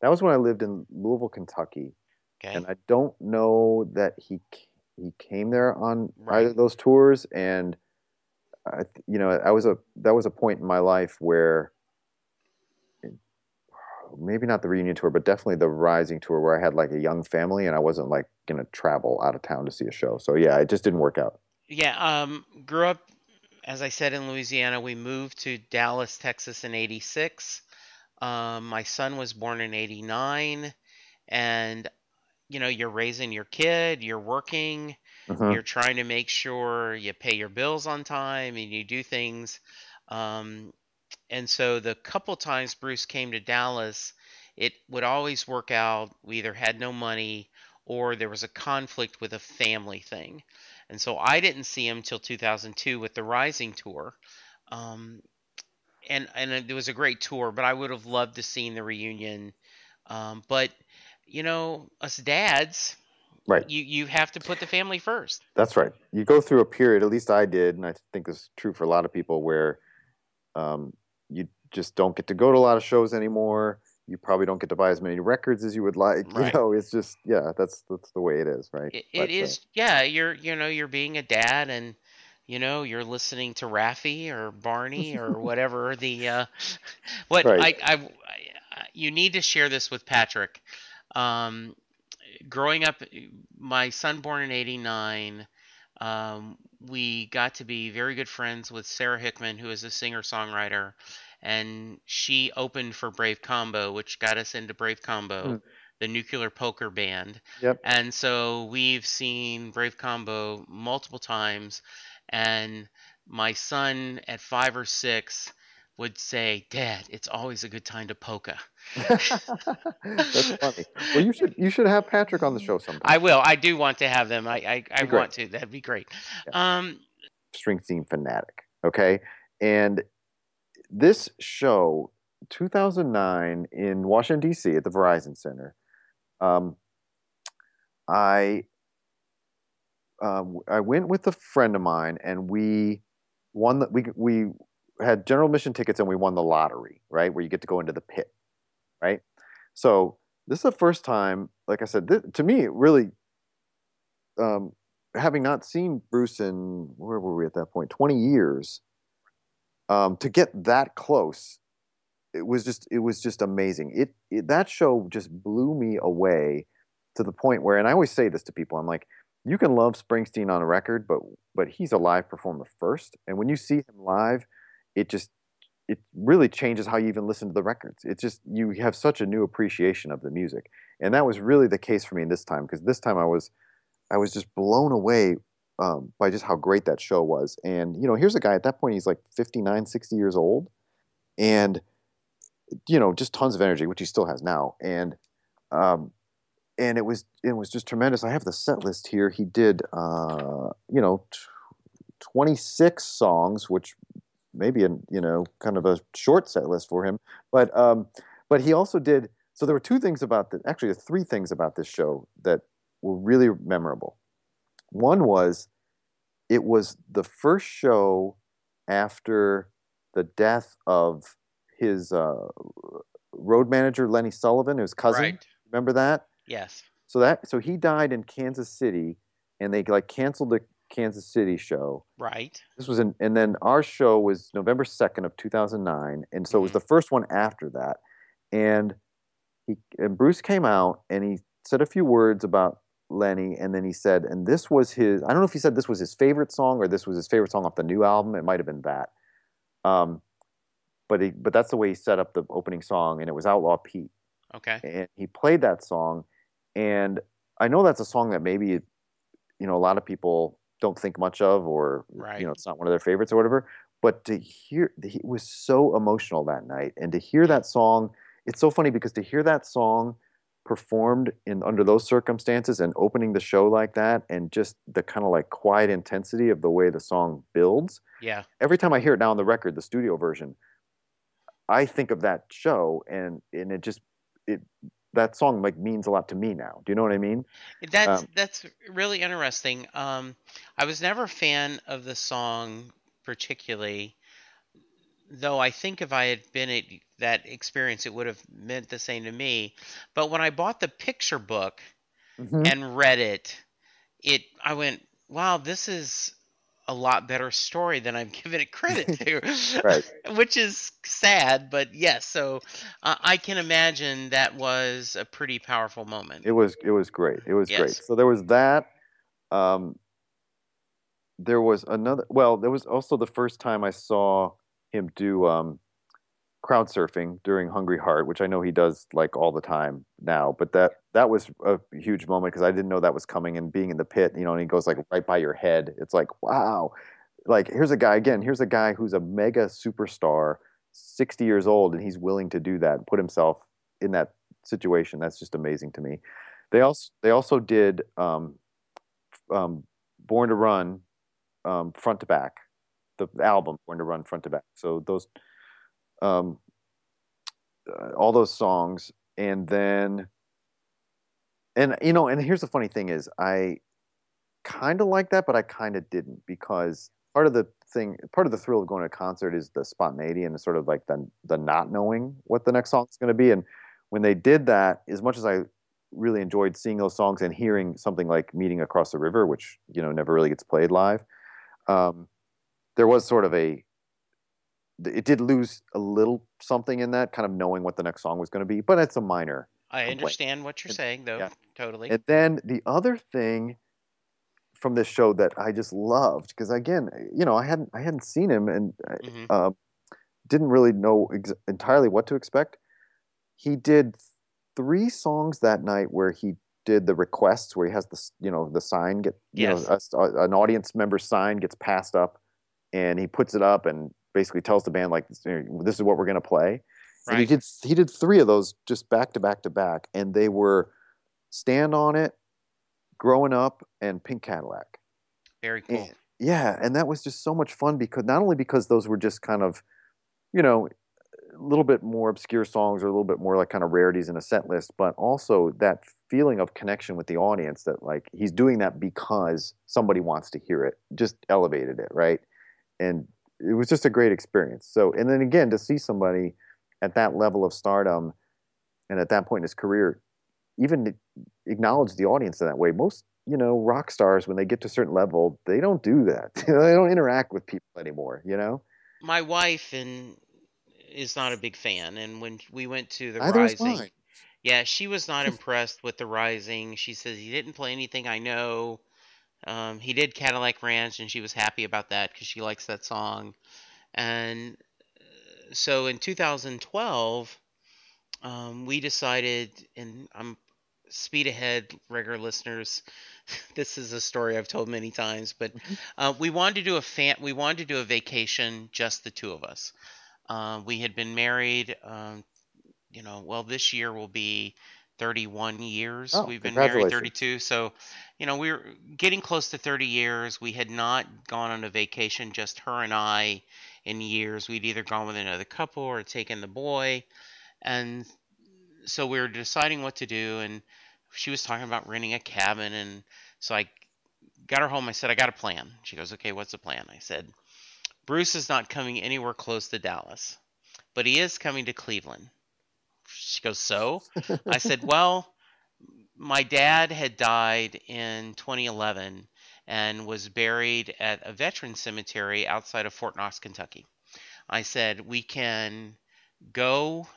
that was when I lived in Louisville, Kentucky, okay. and I don't know that he he came there on Right. either of those tours. And I, you know, I was a that was a point in my life where maybe not the reunion tour, but definitely the Rising tour, where I had like a young family and I wasn't like gonna travel out of town to see a show. So yeah, it just didn't work out. Yeah, um, grew up, as I said, in Louisiana. We moved to Dallas, Texas in 86. Um, my son was born in 89. And, you know, you're raising your kid, you're working, Mhm. you're trying to make sure you pay your bills on time and you do things. Um, and so the couple times Bruce came to Dallas, it would always work out. We either had no money or there was a conflict with a family thing. And so I didn't see him till 2002 with the Rising tour. Um, and and it was a great tour, but I would have loved to seen the reunion. Um, but you know, us dads, Right. you you have to put the family first. That's right. You go through a period, at least I did, and I think this is true for a lot of people, where um, you just don't get to go to a lot of shows anymore. You probably don't get to buy as many records as you would like. Right. You know, it's just yeah, that's that's the way it is, right? It, But, is, yeah. You're you know you're being a dad and. You know, you're listening to Raffi or Barney or whatever the uh, what Right. I, I, I you need to share this with Patrick. Um, growing up, my son born in '89, um, we got to be very good friends with Sara Hickman, who is a singer songwriter, and she opened for Brave Combo, which got us into Brave Combo, Hmm. the nuclear polka band. Yep. And so we've seen Brave Combo multiple times, and my son at five or six would say, "Dad, it's always a good time to polka." that's funny. Well, you should you should have Patrick on the show sometime. I will. I do want to have them. I I, I want to. That'd be great. Um, Springsteen fanatic. Okay, and this show, 2009 in Washington D.C. at the Verizon Center. Um, I uh, I went with a friend of mine, and we won the we we had general admission tickets, and we won the lottery, right, where you get to go into the pit, right. So this is the first time, like I said, to me, really, um, having not seen Bruce in where were we at that point, twenty years, um, to get that close, it was just it was just amazing. It, it that show just blew me away to the point where, and I always say this to people, I'm like, you can love Springsteen on a record, but but he's a live performer first, and when you see him live, it just it really changes how you even listen to the records. It's just you have such a new appreciation of the music, and that was really the case for me this time because this time I was I was just blown away um, by just how great that show was. And you know, here's a guy at that point he's like 59, 60 years old, and you know, just tons of energy, which he still has now, and um, and it was it was just tremendous. I have the set list here. He did uh, you know. T- 26 songs, which maybe a you know kind of a short set list for him but um but he also did so there were two things about the actually three things about this show that were really memorable one was it was the first show after the death of his uh, road manager lenny sullivan his cousin right. remember that Yes. so that so he died in kansas city and they like canceled the kansas city show Right. this was in, and then our show was November second of two thousand nine, and so it was Mhm. the first one after that. And he and Bruce came out and he said a few words about Lenny, and then he said, and this was his. I don't know if he said this was his favorite song or this was his favorite song off the new album. It might have been that. Um, but he, but that's the way he set up the opening song, and it was Outlaw Pete Okay. and he played that song and i know that's a song that maybe you know a lot of people don't think much of or Right. you know it's not one of their favorites or whatever but to hear it was so emotional that night and to hear that song it's so funny because to hear that song performed in under those circumstances and opening the show like that and just the kind of like quiet intensity of the way the song builds Yeah. every time I hear it now on the record, the studio version, I think of that show and and it just it that song like means a lot to me now. Do you know what I mean? That's Um, that's really interesting. Um, I was never a fan of the song particularly, though I think if I had been at that experience, it would have meant the same to me. But when I bought the picture book Mhm. and read it, it I went, "Wow, this is a lot better story than I'm giving it credit to." Right. Which is sad, but yes. So uh, I can imagine that was a pretty powerful moment. It was it was great. It was great. So there was that. Um, there was another. Well, there was also the first time I saw him do um, crowd surfing during Hungry Heart, which I know he does like all the time now. But that that was a huge moment because I didn't know that was coming and being in the pit, you know, and he goes like right by your head. It's like wow. Like here's a guy again. Here's a guy who's a mega superstar, sixty years old, and he's willing to do that and put himself in that situation. That's just amazing to me. They also they also did um, um, Born to Run um, front to back, the album Born to Run front to back. So those um, uh, all those songs, and then and you know, and here's the funny thing is I kind of like that, but I kind of didn't because part of the thing, part of the thrill of going to a concert is the spontaneity and sort of like the the not knowing what the next song is going to be. And when they did that, as much as I really enjoyed seeing those songs and hearing something like "Meeting Across the River," which you know never really gets played live, um, there was sort of a it did lose a little something in that kind of knowing what the next song was going to be, but it's a minor. I complaint. understand what you're and, saying, though. Yeah. Totally. And then the other thing from this show that I just loved because again, you know, I hadn't I hadn't seen him and mm-hmm. uh, didn't really know ex- entirely what to expect. He did three songs that night where he did the requests where he has the you know the sign get you yes. know a, an audience member sign gets passed up and he puts it up and basically tells the band like this is what we're going to play right. and he did he did three of those just back to back to back and they were stand on it growing up and pink cadillac very eh, cool and, yeah and that was just so much fun because not only because those were just kind of you know a little bit more obscure songs or a little bit more like kind of rarities in a set list, but also that feeling of connection with the audience that like he's doing that because somebody wants to hear it, just elevated it, right? And it was just a great experience. So, and then again, to see somebody at that level of stardom and at that point in his career, even acknowledge the audience in that way. Most, you know, rock stars, when they get to a certain level, they don't do that. they don't interact with people anymore, you know? My wife and is not a big fan, and when we went to the Neither Rising, yeah, she was not impressed with the Rising. She says he didn't play anything I know. Um, he did Cadillac Ranch, and she was happy about that because she likes that song. And uh, so in 2012, um, we decided, and I'm speed ahead, regular listeners. this is a story I've told many times, but mm-hmm. uh, we wanted to do a fan. We wanted to do a vacation, just the two of us. Uh, we had been married, um, you know, well, this year will be 31 years. Oh, We've been married 32. So, you know, we are getting close to 30 years. We had not gone on a vacation, just her and I, in years. We'd either gone with another couple or taken the boy. And so we were deciding what to do. And she was talking about renting a cabin. And so I got her home. I said, I got a plan. She goes, Okay, what's the plan? I said, Bruce is not coming anywhere close to Dallas, but he is coming to Cleveland. She goes, So? I said, Well, my dad had died in 2011 and was buried at a veteran cemetery outside of Fort Knox, Kentucky. I said, We can go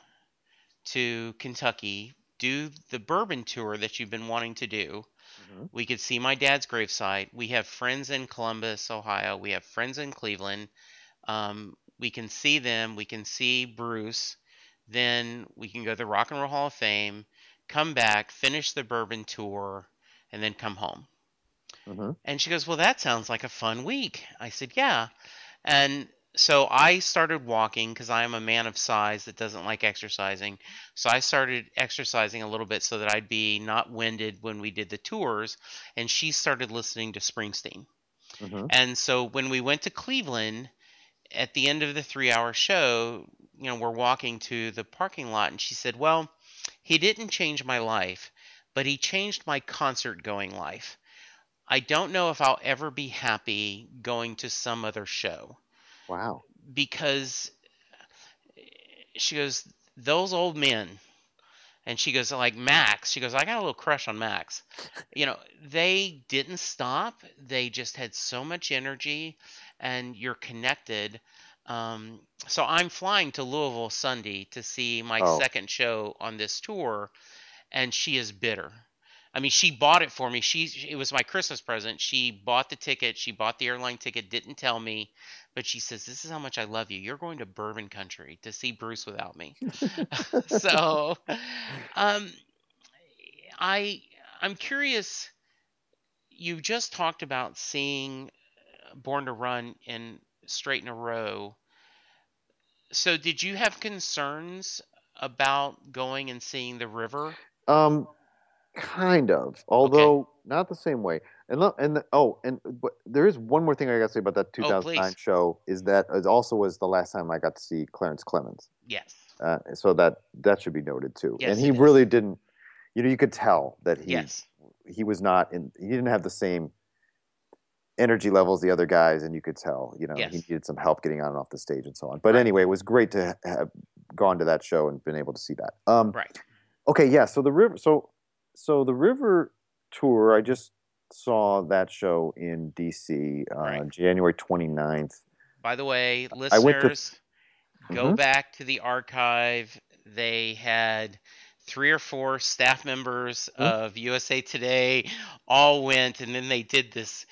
to Kentucky, do the bourbon tour that you've been wanting to do, Mm-hmm. We could see my dad's gravesite. We have friends in Columbus, Ohio. We have friends in Cleveland. Um, we can see them. We can see Bruce. Then we can go to the Rock and Roll Hall of Fame, come back, finish the bourbon tour, and then come home. Mm-hmm. And she goes, Well, that sounds like a fun week. I said, Yeah. And so I started walking because I am a man of size that doesn't like exercising. So I started exercising a little bit so that I'd be not winded when we did the tours. And she started listening to Springsteen. Mm-hmm. And so when we went to Cleveland at the end of the three hour show, you know, we're walking to the parking lot, and she said, Well, he didn't change my life, but he changed my concert going life. I don't know if I'll ever be happy going to some other show. Wow. Because she goes, those old men, and she goes like Max. She goes, I got a little crush on Max. You know, they didn't stop. They just had so much energy, and you're connected. Um, so I'm flying to Louisville Sunday to see my oh. second show on this tour, and she is bitter. I mean, she bought it for me. She it was my Christmas present. She bought the ticket. She bought the airline ticket. Didn't tell me. But she says, This is how much I love you. You're going to bourbon country to see Bruce without me. so um, I I'm curious. You just talked about seeing Born to Run in straight in a row. So did you have concerns about going and seeing the river? Um, kind of, although not the same way. And and oh, and but there is one more thing I got to say about that Oh, 2009 please. show is that it also was the last time I got to see Clarence Clemons. Yes. Uh, so that that should be noted too. Yes, and he really didn't. You know, you could tell that he Yes. he was not in. He didn't have the same energy levels the other guys, and you could tell. You know, Yes. he needed some help getting on and off the stage and so on. But Right. anyway, it was great to have gone to that show and been able to see that. Um, Right. Okay, yeah. So the river. So so the river tour. I just saw that show in DC, uh, Right. January 29th. By the way, I went to- listeners, go Mhm. back to the archive. They had three or four staff members Mhm. of USA Today all went, and then they did this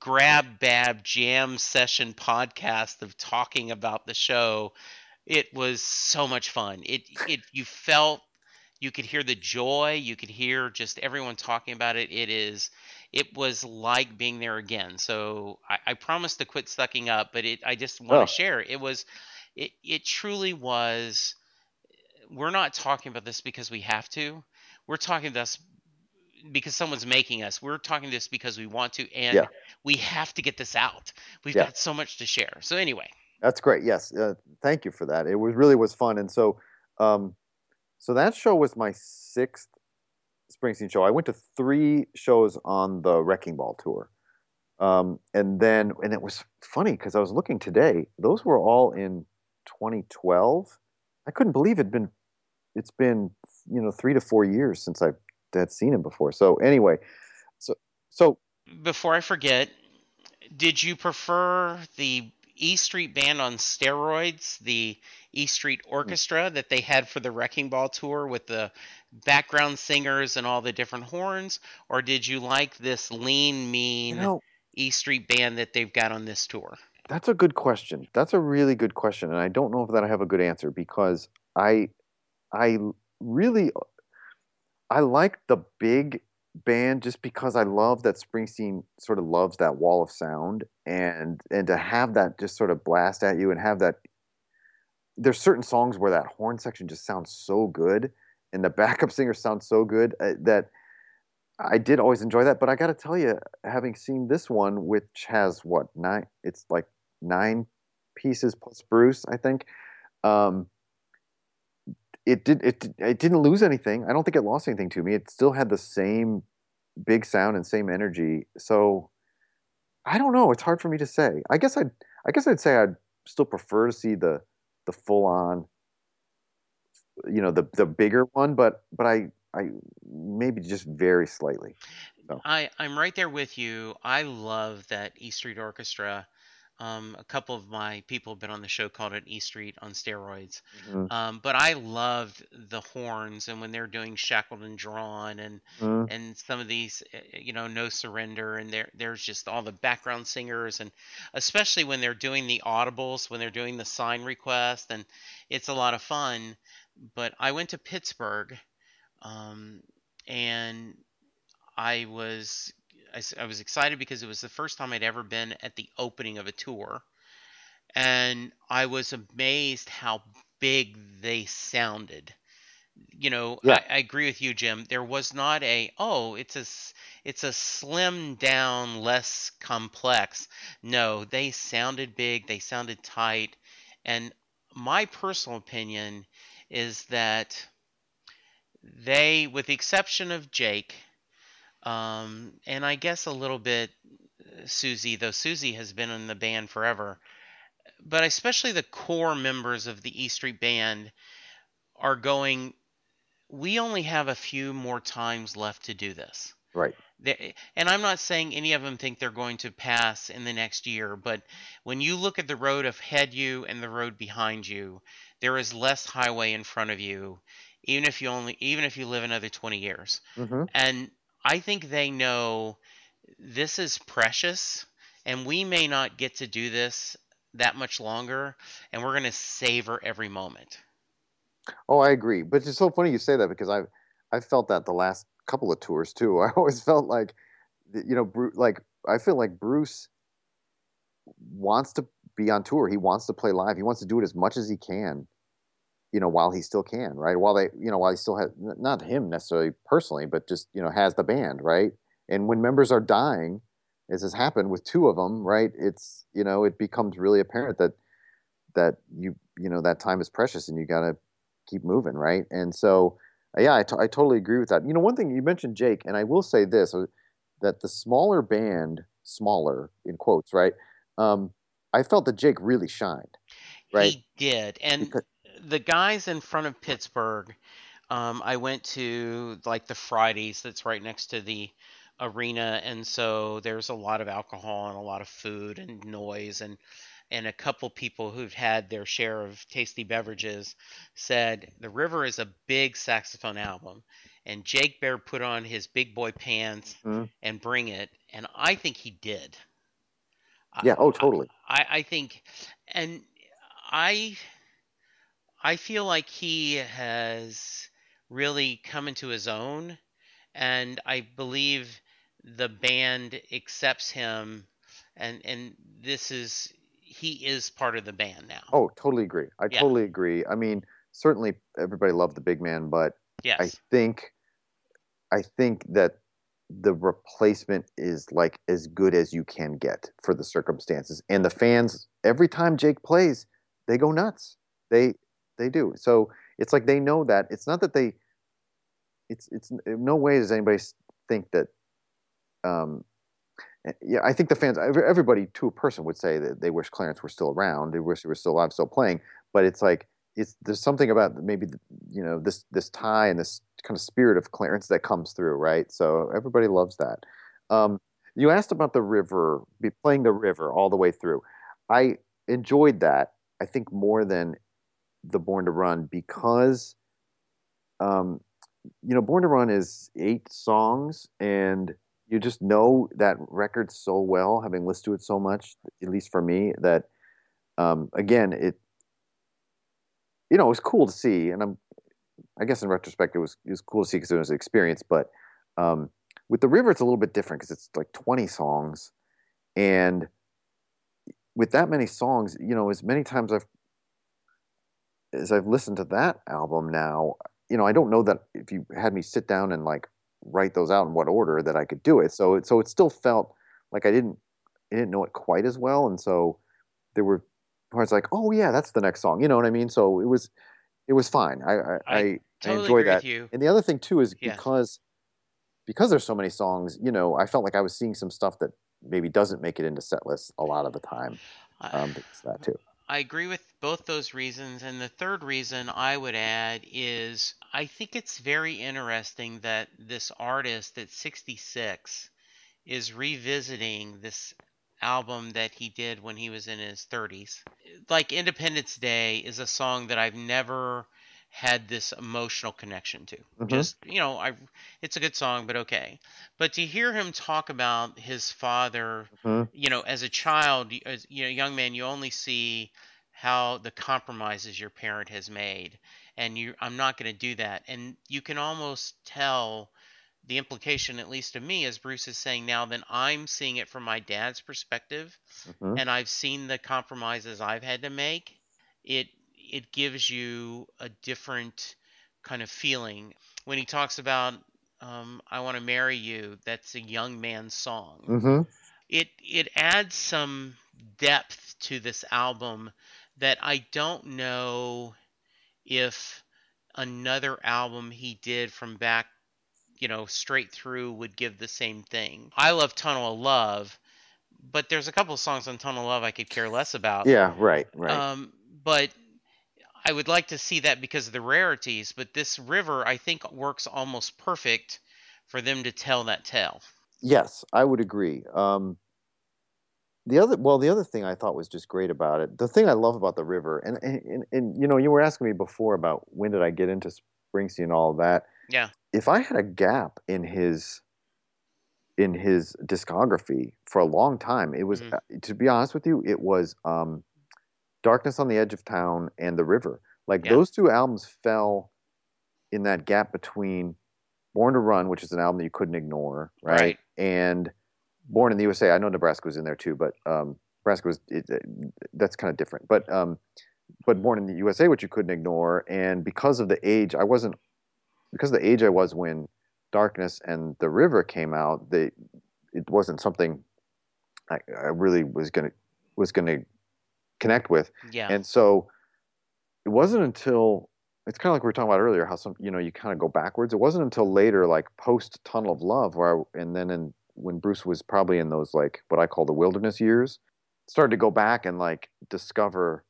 grab bab jam session podcast of talking about the show. It was so much fun. It it you felt you could hear the joy, you could hear just everyone talking about it. It is it was like being there again. So I, I promised to quit sucking up, but it I just want Oh. to share. It was it it truly was we're not talking about this because we have to. We're talking about this because someone's making us. We're talking this because we want to and Yeah. we have to get this out. We've Yeah. got so much to share. So anyway, That's great. Yes, uh, thank you for that. It was really was fun, and so, um, so that show was my sixth Springsteen show. I went to three shows on the Wrecking Ball tour, um, and then and it was funny because I was looking today; those were all in 2012. I couldn't believe it'd been it's been you know three to four years since I had seen him before. So anyway, so so before I forget, did you prefer the E Street Band on steroids, the E Street Orchestra that they had for the Wrecking Ball tour with the background singers and all the different horns, or did you like this lean, mean you know. E Street Band that they've got on this tour? That's a good question. That's a really good question, and I don't know if that I have a good answer because I, I really, I like the big band just because I love that Springsteen sort of loves that wall of sound, and and to have that just sort of blast at you and have that. There's certain songs where that horn section just sounds so good, and the backup singer sounds so good uh, that I did always enjoy that, but I got to tell you, having seen this one, which has what nine? It's like nine pieces plus Bruce, I think. Um, it did it it didn't lose anything. I don't think it lost anything to me. It still had the same big sound and same energy. So I don't know. It's hard for me to say. I guess I'd I guess I'd say I'd still prefer to see the the full on you know the the bigger one, but but I I maybe just very slightly. I, I'm right there with you. I love that E Street Orchestra. Um, a couple of my people have been on the show called it E Street on steroids. Mhm. Um, but I loved the horns and when they're doing Shackled and Drawn and Mhm. and some of these, uh, you know, No Surrender and there there's just all the background singers and especially when they're doing the audibles, when they're doing the sign request and it's a lot of fun. But I went to Pittsburgh, um, and I was I, I was excited because it was the first time I'd ever been at the opening of a tour, and I was amazed how big they sounded. You know, Yeah. I, I agree with you, Jim. There was not a oh, it's a it's a slim down, less complex. No, they sounded big. They sounded tight, and my personal opinion is that they, with the exception of Jake, um, and I guess a little bit uh, Soozie, though Soozie has been in the band forever, but especially the core members of the E Street Band are going. We only have a few more times left to do this. Right. They, and I'm not saying any of them think they're going to pass in the next year, but when you look at the road ahead you and the road behind you, there is less highway in front of you, even if you only even if you live another 20 years. hmm And I think they know this is precious, and we may not get to do this that much longer, and we're going to savor every moment. Oh, I agree. But it's so funny you say that because I've I've felt that the last couple of tours too. I always felt like, you know, Bruce, like I feel like Bruce wants to be on tour. He wants to play live. He wants to do it as much as he can. You know, while he still can, right? While they, you know, while he still has not him necessarily personally, but just you know has the band, right? And when members are dying, as has happened with two of them, right? It's you know it becomes really apparent that that you you know that time is precious and you got to keep moving, right? And so yeah, I, t- I totally agree with that. You know, one thing you mentioned Jake, and I will say this uh, that the smaller band, smaller in quotes, right? Um, I felt that Jake really shined, right? He did, and because, the guys in front of Pittsburgh. Um, I went to like the Fridays that's right next to the arena, and so there's a lot of alcohol and a lot of food and noise and and a couple people who've had their share of tasty beverages said the river is a big saxophone album and jake bear put on his big boy pants mm-hmm. and bring it and i think he did yeah oh totally I, I think and i i feel like he has really come into his own and i believe the band accepts him and and this is he is part of the band now. Oh, totally agree. I yeah. totally agree. I mean, certainly everybody loved the big man, but yes. I think I think that the replacement is like as good as you can get for the circumstances. And the fans every time Jake plays, they go nuts. They they do. So it's like they know that. It's not that they it's it's in no way does anybody think that um, yeah, I think the fans, everybody to a person would say that they wish Clarence were still around. They wish he was still alive, still playing. But it's like it's there's something about maybe you know this this tie and this kind of spirit of Clarence that comes through, right? So everybody loves that. Um, you asked about the river, be playing the river all the way through. I enjoyed that. I think more than the Born to Run because, um, you know, Born to Run is eight songs and you just know that record so well, having listened to it so much, at least for me, that um, again, it you know it was cool to see, and I'm I guess in retrospect it was it was cool to see because it was an experience. But um, with the river, it's a little bit different because it's like 20 songs, and with that many songs, you know, as many times I've as I've listened to that album now, you know, I don't know that if you had me sit down and like write those out in what order that I could do it. So it so it still felt like I didn't I didn't know it quite as well, and so there were parts like, oh yeah, that's the next song. You know what I mean? So it was it was fine. I I, I, totally I enjoyed that. And the other thing too is yeah. because because there's so many songs, you know, I felt like I was seeing some stuff that maybe doesn't make it into set lists a lot of the time. Um, that too. I agree with both those reasons. And the third reason I would add is I think it's very interesting that this artist at 66 is revisiting this album that he did when he was in his 30s. Like Independence Day is a song that I've never had this emotional connection to. Mm-hmm. Just you know, I it's a good song, but okay. But to hear him talk about his father, mm-hmm. you know, as a child, as you know, young man, you only see how the compromises your parent has made, and you, I'm not going to do that, and you can almost tell the implication, at least to me, as Bruce is saying now, then I'm seeing it from my dad's perspective, mm-hmm. and I've seen the compromises I've had to make. It it gives you a different kind of feeling. When he talks about um, "I want to marry you," that's a young man's song. Mm-hmm. It it adds some depth to this album that I don't know if another album he did from back, you know, straight through would give the same thing. I love Tunnel of Love, but there's a couple of songs on Tunnel of Love I could care less about. Yeah, right, right. Um, but I would like to see that because of the rarities, but this river I think works almost perfect for them to tell that tale. Yes, I would agree. Um, the other, well, the other thing I thought was just great about it, the thing I love about the river, and and, and, and you know, you were asking me before about when did I get into Springsteen and all of that. Yeah. If I had a gap in his in his discography for a long time, it was mm-hmm. uh, to be honest with you, it was um, Darkness on the Edge of Town and The River. Like yeah. those two albums fell in that gap between Born to Run, which is an album that you couldn't ignore, right? right. And Born in the USA. I know Nebraska was in there too, but um, Nebraska was it, it, that's kind of different. But um, but Born in the USA, which you couldn't ignore, and because of the age, I wasn't because of the age I was when Darkness and The River came out. They it wasn't something I, I really was gonna was gonna connect with, Yeah. and so it wasn't until it's kind of like we were talking about earlier how some you know you kind of go backwards. It wasn't until later, like post Tunnel of Love, where I, and then in when Bruce was probably in those like what I call the wilderness years, started to go back and like discover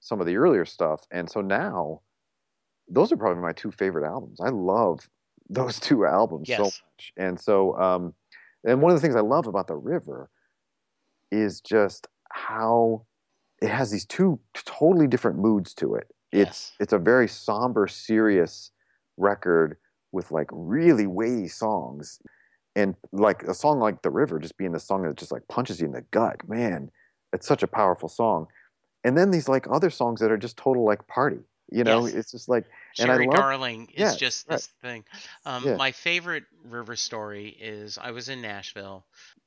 some of the earlier stuff. And so now those are probably my two favorite albums. I love those two albums so much. And so um and one of the things I love about The River is just how it has these two totally different moods to it. It's Yes. it's a very somber, serious record with like really weighty songs. And like a song like The River just being the song that just like punches you in the gut. Man, it's such a powerful song. And then these like other songs that are just total like party. You know, Yes. it's just like and I Sherry love- Darling is just right. this thing. Um, Yeah. My favorite River story is I was in Nashville.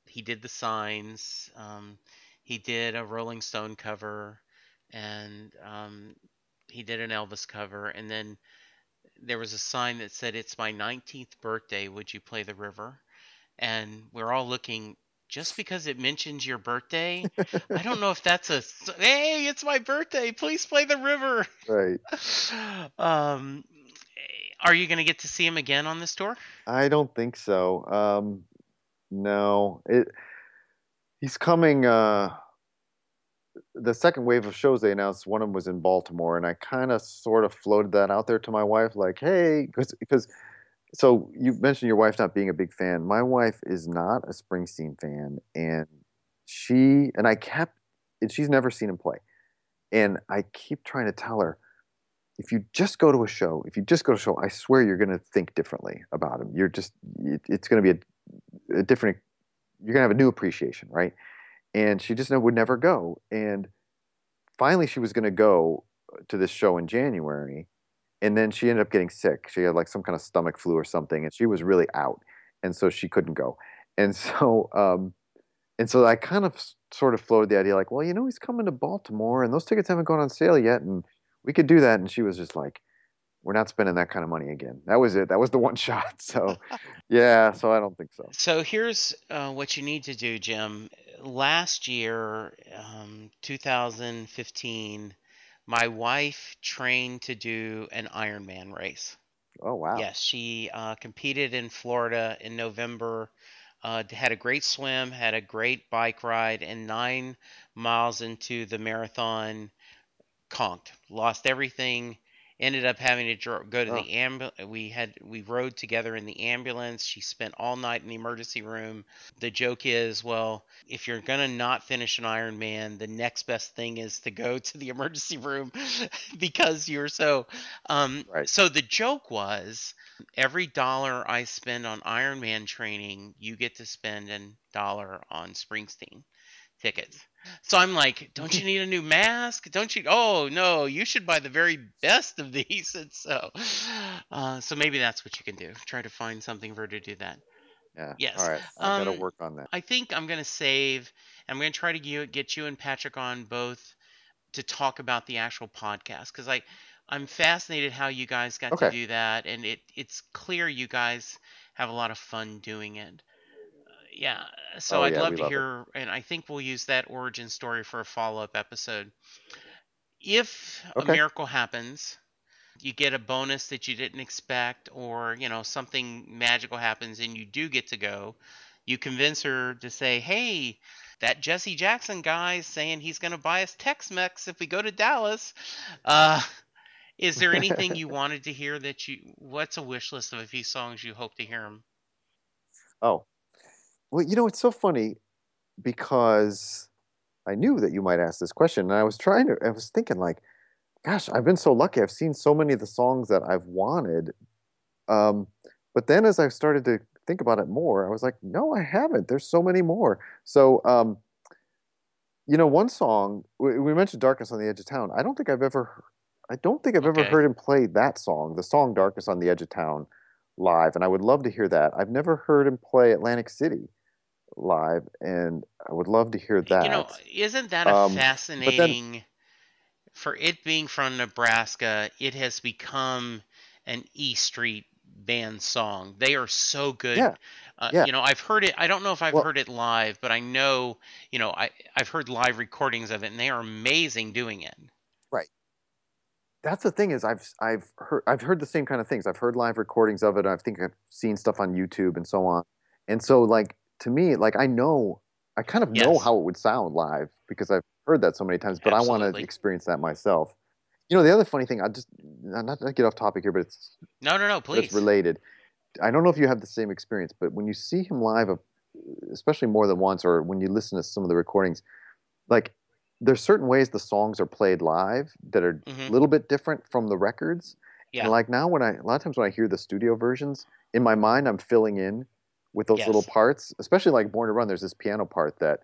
He did the signs. Um, he did a Rolling Stone cover, and um, he did an Elvis cover. And then there was a sign that said, "It's my 19th birthday. Would you play the River?" And we're all looking. Just because it mentions your birthday, I don't know if that's a hey, it's my birthday. Please play the river. right. um, are you going to get to see him again on this tour? I don't think so. Um, no, it. He's coming. Uh, the second wave of shows they announced, one of them was in Baltimore, and I kind of sort of floated that out there to my wife, like, "Hey," because. So you mentioned your wife not being a big fan. My wife is not a Springsteen fan, and she and I kept, and she's never seen him play, and I keep trying to tell her, if you just go to a show, if you just go to a show, I swear you're going to think differently about him. You're just, it, it's going to be a, a different, you're to have a new appreciation, right? And she just would never go. And finally, she was to go to this show in January. And then she ended up getting sick. She had like some kind of stomach flu or something, and she was really out. And so she couldn't go. And so, um, and so I kind of sort of floated the idea like, well, you know, he's coming to Baltimore and those tickets haven't gone on sale yet. And we could do that. And she was just like, we're not spending that kind of money again. That was it. That was the one shot. So, yeah. So I don't think so. So here's uh, what you need to do, Jim. Last year, um, 2015, my wife trained to do an Ironman race. Oh wow. Yes, she uh, competed in Florida in November. Uh, had a great swim, had a great bike ride, and nine miles into the marathon, conked, lost everything. Ended up having to dro- go to Oh. the ambulance. We had we rode together in the ambulance. She spent all night in the emergency room. The joke is, well, if you're gonna not finish an Ironman, the next best thing is to go to the emergency room because you're so. Um, Right. So the joke was, every dollar I spend on Ironman training, you get to spend a dollar on Springsteen tickets. So I'm like, don't you need a new mask? Don't you? Oh no, you should buy the very best of these. And so, uh, so maybe that's what you can do. Try to find something for her to do that. Yeah. Yes. All right. I got Um, to work on that. I think I'm gonna save. I'm gonna try to get get you and Patrick on both to talk about the actual podcast because I I'm fascinated how you guys got to do that, and it it's clear you guys have a lot of fun doing it. Uh, yeah, so Oh, I'd yeah, love to love it. hear, and I think we'll use that origin story for a follow up episode. If a miracle happens, you get a bonus that you didn't expect, or you know something magical happens and you do get to go, you convince her to say, "Hey, that Jesse Jackson guy's saying he's going to buy us Tex-Mex if we go to Dallas." Uh, is there anything you wanted to hear that you? What's a wish list of a few songs you hope to hear him? Oh, well, you know, it's so funny because I knew that you might ask this question, and I was trying to, I was thinking, like, gosh, I've been so lucky. I've seen so many of the songs that I've wanted. Um, but then as I've started to think about it more, I was like, no, I haven't. There's so many more. So, um, you know, one song we, we mentioned "Darkness on the Edge of Town." I don't think I've ever, I don't think I've ever heard him play that song, the song "Darkness on the Edge of Town," live, and I would love to hear that. I've never heard him play Atlantic City live, and I would love to hear that. You know, isn't that a Um, but then- fascinating for it being from Nebraska, it has become an E Street band song. They are so good. Yeah. Uh, Yeah. You know, I've heard it. I don't know if I've Well- heard it live, but I know, you know, I I've heard live recordings of it, and they are amazing doing it. Right. That's the thing is I've I've heard I've heard the same kind of things. I've heard live recordings of it. I think I've seen stuff on YouTube and so on. And so like to me, like I know I kind of know how it would sound live because I've heard that so many times, but I want to experience that myself. You know, the other funny thing, I just not to get off topic here, but it's No, no, no, please. it's related. I don't know if you have the same experience, but when you see him live, uh, especially more than once, or when you listen to some of the recordings, like there's certain ways the songs are played live that are Mhm. a little bit different from the records. Yeah. And like now, when I a lot of times when I hear the studio versions, in my mind I'm filling in with those little parts. Especially like Born to Run, there's this piano part that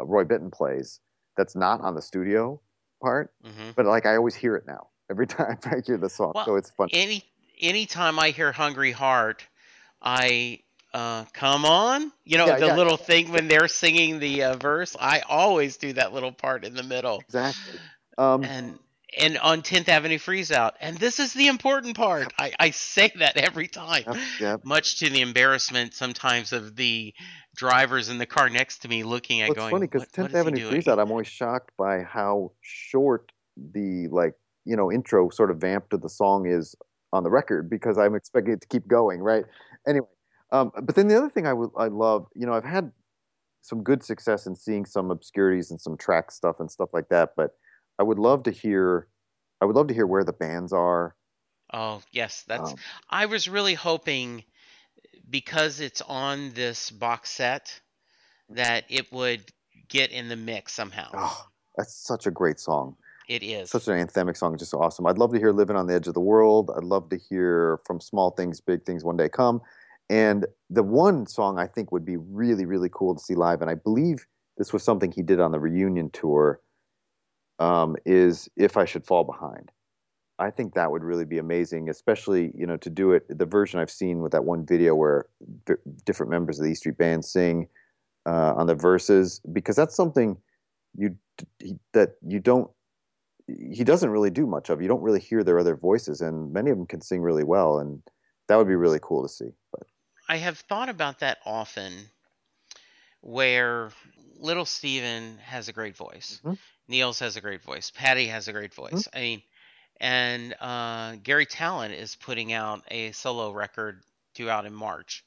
uh, Roy Bittan plays that's not on the studio part, hmm but like I always hear it now every time I hear the song. Well, so it's fun. Any anytime I hear "Hungry Heart," I uh, come on. You know Yeah, the yeah. little thing when they're singing the uh, verse. I always do that little part in the middle. Exactly. Um, and and on 10th Avenue Freeze Out. And this is the important part. I, I say that every time. Yep, yep. Much to the embarrassment sometimes of the drivers in the car next to me looking at Well, it's going, funny because "What- what 10th Avenue doing?" Freeze Out, I'm always shocked by how short the like you know intro sort of vamp to the song is on the record because I'm expecting it to keep going, right? Anyway, um, but then the other thing I would I love, you know, I've had some good success in seeing some obscurities and some track stuff and stuff like that, but I would love to hear, I would love to hear where the bands are. Oh, yes. That's. Um, I was really hoping because it's on this box set that it would get in the mix somehow. oh, that's such a great song. It is. such an anthemic song, just awesome. I'd love to hear "Living on the Edge of the World." I'd love to hear "From Small Things, Big Things One Day Come," and the one song I think would be really, really cool to see live, and I believe this was something he did on the reunion tour. Um, is "If I Should Fall Behind." I think that would really be amazing, especially you know to do it the version I've seen with that one video where different members of the E Street Band sing uh, on the verses, because that's something you that you don't he doesn't really do much of. You don't really hear their other voices, and many of them can sing really well, and that would be really cool to see. But I have thought about that often where little Steven has a great voice. Mhm. Nils has a great voice. Patty has a great voice. I mean, and uh, Garry Tallent is putting out a solo record due out in March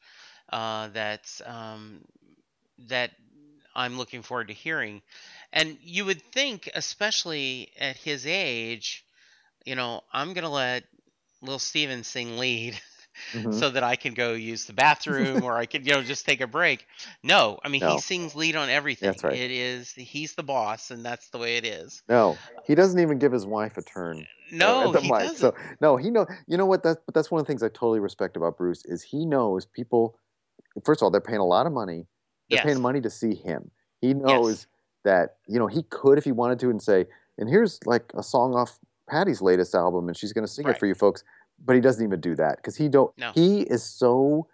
uh, that's um, that I'm looking forward to hearing. And you would think, especially at his age, you know, I'm gonna let Lil Steven sing lead Mhm. so that I can go use the bathroom or I can you know, just take a break. No, I mean No. he sings lead on everything. That's right. It is he's the boss, and that's the way it is. no, he doesn't even give his wife a turn. No, he mic. doesn't. So no, he know. You know what? That's but that's one of the things I totally respect about Bruce is he knows people. First of all, they're paying a lot of money. They're yes. paying money to see him. He knows that you know he could if he wanted to and say, and here's like a song off Patty's latest album, and she's going to sing Right. it for you folks. But he doesn't even do that because he don't. No. He is so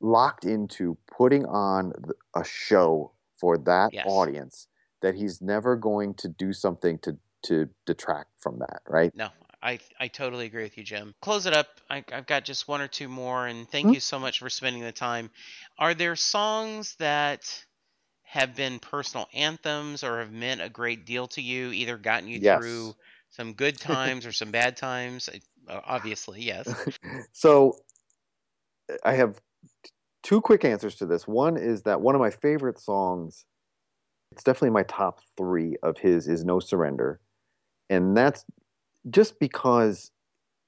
locked into putting on a show for that Yes. audience that he's never going to do something to to detract from that. Right? No, I I totally agree with you, Jim. Close it up. I, I've got just one or two more, and thank Hmm? you so much for spending the time. Are there songs that have been personal anthems or have meant a great deal to you, either gotten you Yes. through some good times or some bad times? Uh, Obviously, yes. so I have two quick answers to this. One is that one of my favorite songs, it's definitely my top three of his, is No Surrender. And that's just because,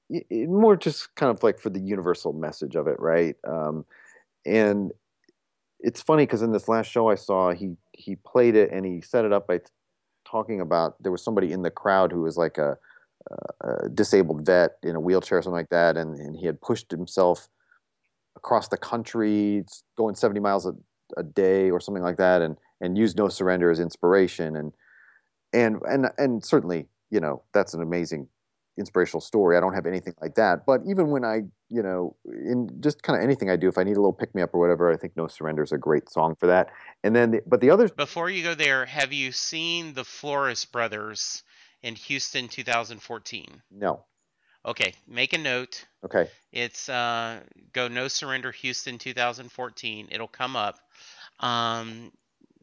it, more just kind of like for the universal message of it, right? Um, and it's funny because in this last show I saw, he, he played it and he set it up by talking about there was somebody in the crowd who was like a, disabled vet in a wheelchair or something like that, and, and he had pushed himself across the country, going 70 miles a, a day or something like that, and and used No Surrender as inspiration, and and and and certainly, you know, that's an amazing inspirational story. I don't have anything like that, but even when I, you know, in just kind of anything I do, if I need a little pick me up or whatever, I think No Surrender is a great song for that. And then, the, but the others, Before you go there, have you seen the Flores brothers in Houston 2014? No. Okay, make a note. Okay. It's uh, go No Surrender Houston 2014. It'll come up. Um,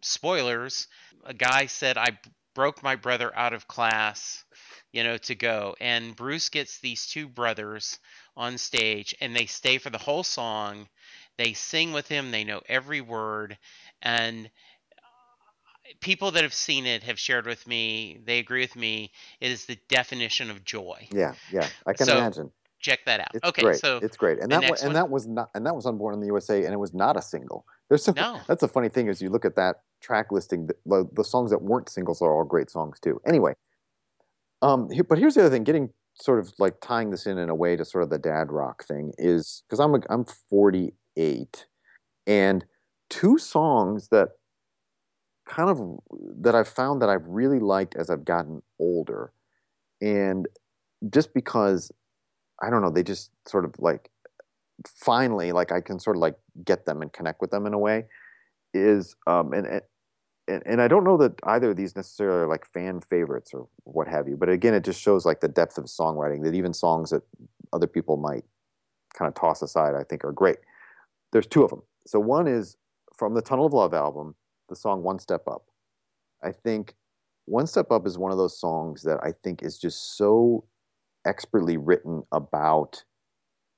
spoilers. A guy said I broke my brother out of class, you know, to go, and Bruce gets these two brothers on stage, and they stay for the whole song. They sing with him. They know every word, and people that have seen it have shared with me. They agree with me. It is the definition of joy. Yeah, yeah, I can So, imagine. Check that out. It's okay, great. so it's great, and that wa- and one- that was not and that was on Born in the USA, and it was not a single. There's some, No. that's the funny thing is you look at that track listing, the, the, the songs that weren't singles are all great songs too. Anyway, um, but here's the other thing, getting sort of like tying this in in a way to sort of the dad rock thing is because I'm a, I'm 48, and two songs that kind of that I've found that I've really liked as I've gotten older, and just because I don't know, they just sort of like finally like I can sort of like get them and connect with them in a way is um and and, and I don't know that either of these necessarily are like fan favorites or what have you, but again, it just shows like the depth of songwriting that even songs that other people might kind of toss aside, I think are great. There's two of them. So one is from the Tunnel of Love album, the song One Step Up. I think One Step Up is one of those songs that I think is just so expertly written about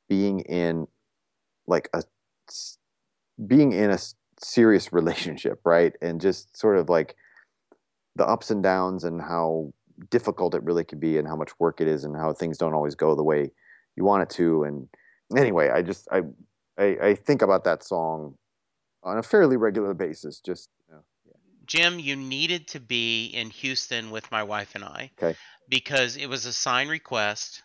being in like a being in a serious relationship, right? And just sort of like the ups and downs and how difficult it really can be and how much work it is and how things don't always go the way you want it to. And anyway, I just I I, I think about that song on a fairly regular basis. Just Jim, you needed to be in Houston with my wife and I. Okay. Because it was a sign request.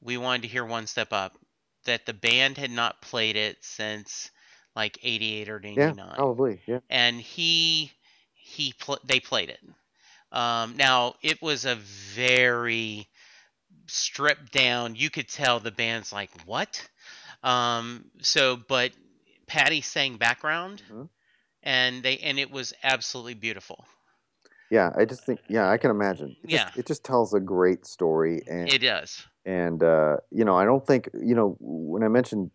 We wanted to hear One Step Up. That the band had not played it since like 88 or 89. yeah, probably yeah. And he he pl- they played it. Um, now it was a very stripped down. You could tell the band's like what. Um, so, but Patty sang background, Mhm. And they and it was absolutely beautiful. Yeah, I just think yeah, I can imagine. It just, Yeah. it just tells a great story, and It does. and uh, you know, I don't think you know when I mentioned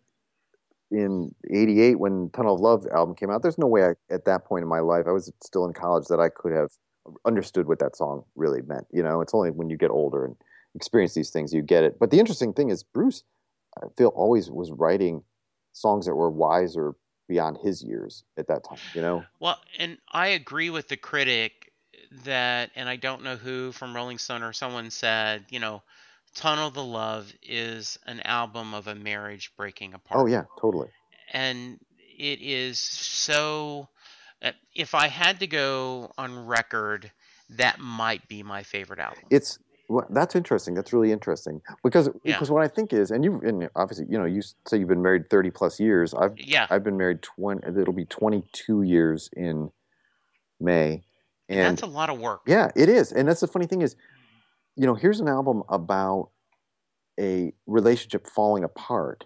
in '88 when Tunnel of Love album came out. There's no way I, at that point in my life, I was still in college, that I could have understood what that song really meant. You know, it's only when you get older and experience these things you get it. But the interesting thing is, Bruce, I feel always was writing songs that were wiser beyond his years at that time. You know, Well, and I agree with the critic that, and I don't know who from Rolling Stone or someone said, you know, Tunnel to Love is an album of a marriage breaking apart. oh yeah, totally. And it is so. uh, If I had to go on record, that might be my favorite album. it's well, that's interesting. That's really interesting because Yeah. because what I think is, and you and obviously you know you say you've been married thirty plus years. I've yeah, I've been married twenty. It'll be twenty two years in May, and and that's a lot of work. yeah, it is. And that's the funny thing is, you know, here's an album about a relationship falling apart,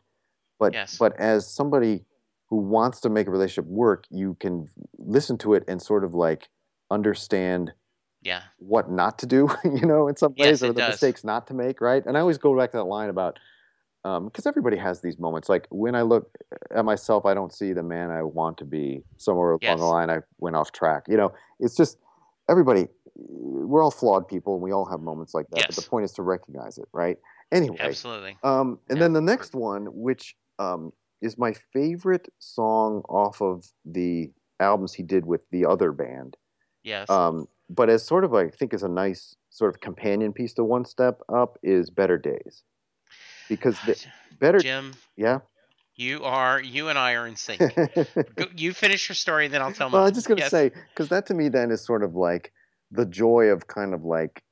but Yes. but as somebody who wants to make a relationship work, you can listen to it and sort of like understand Yeah, what not to do, you know, in some Yes, ways, or the does. mistakes not to make, right? And I always go back to that line about because everybody has these moments. Like when I look at myself, I don't see the man I want to be. Somewhere along Yes. the line, I went off track. You know, it's just everybody. We're all flawed people, and we all have moments like that. But Yes. the point is to recognize it, right? Anyway, absolutely. um, and Yeah. then the next one, which um, is my favorite song off of the albums he did with the other band, Yes. um, but as sort of I think is a nice sort of companion piece to One Step Up is Better Days, because the, Better Jim, yeah. you are you and I are in sync. Go, you finish your story, and then I'll tell well, I'm just gonna Yes. say because that to me then is sort of like the joy of kind of like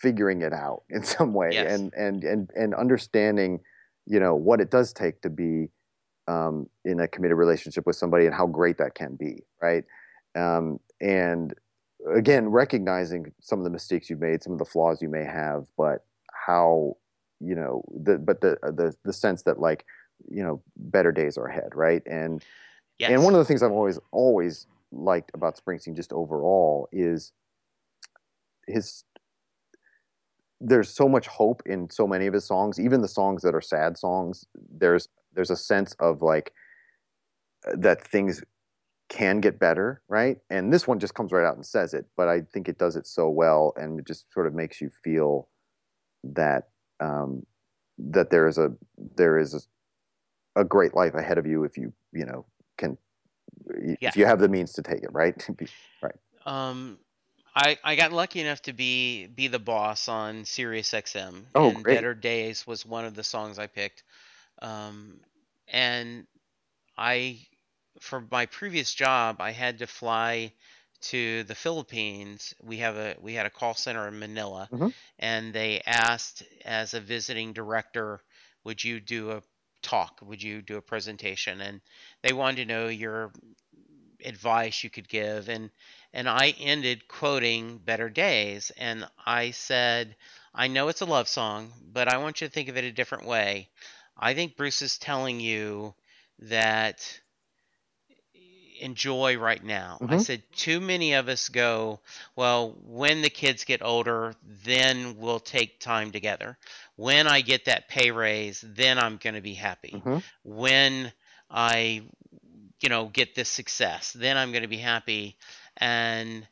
figuring it out in some way Yes. and and and and understanding you know what it does take to be um, in a committed relationship with somebody and how great that can be right um, and again recognizing some of the mistakes you've made some of the flaws you may have but how you know the but the uh, the the sense that like you know better days are ahead right and Yes. and one of the things I've always always liked about Springsteen, just overall, is his there's so much hope in so many of his songs, even the songs that are sad songs. There's there's a sense of like uh, that things can get better, right? And this one just comes right out and says it, but I think it does it so well, and it just sort of makes you feel that um, that there is a there is a, a, great life ahead of you if you you know can yeah. if you have the means to take it, right? right. Um, I I got lucky enough to be be the boss on Sirius XM. Oh, and great. Better Days was one of the songs I picked. Um, and I for my previous job, I had to fly to the Philippines. We have a we had a call center in Manila, mm-hmm. and they asked as a visiting director, would you do a talk? Would you do a presentation? And they wanted to know your advice you could give and and I ended quoting Better Days and I said I know it's a love song but I want you to think of it a different way I think Bruce is telling you that enjoy right now. Mm-hmm. I said, too many of us go, well, when the kids get older, then we'll take time together. When I get that pay raise, then I'm going to be happy. Mm-hmm. When I, you know, get this success, then I'm going to be happy. And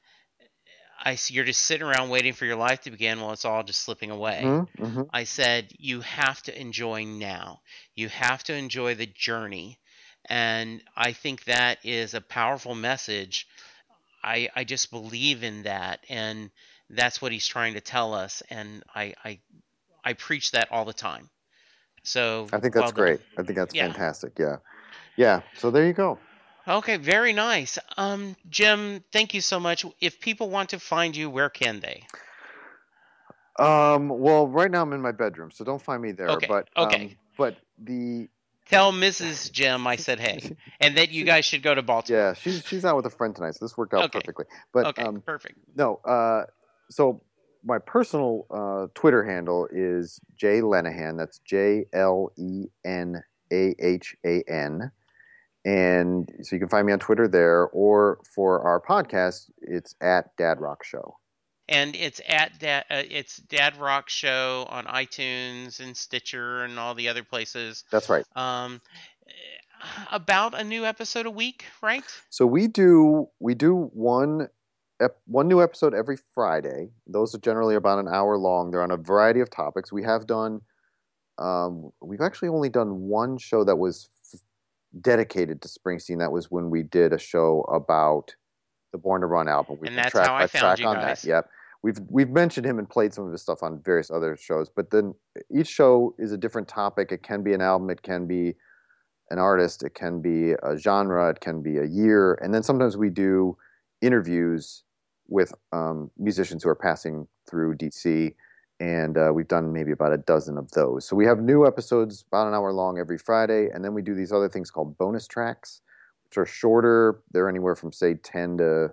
I you're just sitting around waiting for your life to begin while it's all just slipping away. Mm-hmm. mm-hmm. I said, you have to enjoy now. You have to enjoy the journey and I think that is a powerful message. I, I just believe in that. And that's what he's trying to tell us. And I, I, I preach that all the time. So I think that's great. I think that's yeah. fantastic. Yeah. Yeah. So there you go. Okay, very nice. Um, Jim, thank you so much. If people want to find you, where can they? Um, well, right now I'm in my bedroom, so don't find me there. Okay. But okay. Um, but the Tell Mrs. Jim I said hey, and that you guys should go to Baltimore. Yeah, she's she's out with a friend tonight, so this worked out Okay. perfectly. But okay, um, perfect. no, uh, so my personal uh, Twitter handle is Jay Lenahan. That's J L E N A H A N. And so you can find me on Twitter there, or for our podcast, it's at Dad Rock Show. And it's at Dad, uh, it's Dad Rock Show on iTunes and Stitcher and all the other places. That's right. Um, about a new episode a week, right? So we do we do one ep- one new episode every Friday. Those are generally about an hour long. They're on a variety of topics. We have done um, we've actually only done one show that was f- dedicated to Springsteen. That was when we did a show about the Born to Run album. We And that's track how I found track you on guys. that. Yep. We've we've mentioned him and played some of his stuff on various other shows, but then each show is a different topic. It can be an album, it can be an artist, it can be a genre, it can be a year, and then sometimes we do interviews with um, musicians who are passing through DC, and uh, we've done maybe about a dozen of those. So we have new episodes about an hour long every Friday, and then we do these other things called bonus tracks, which are shorter. They're anywhere from say ten to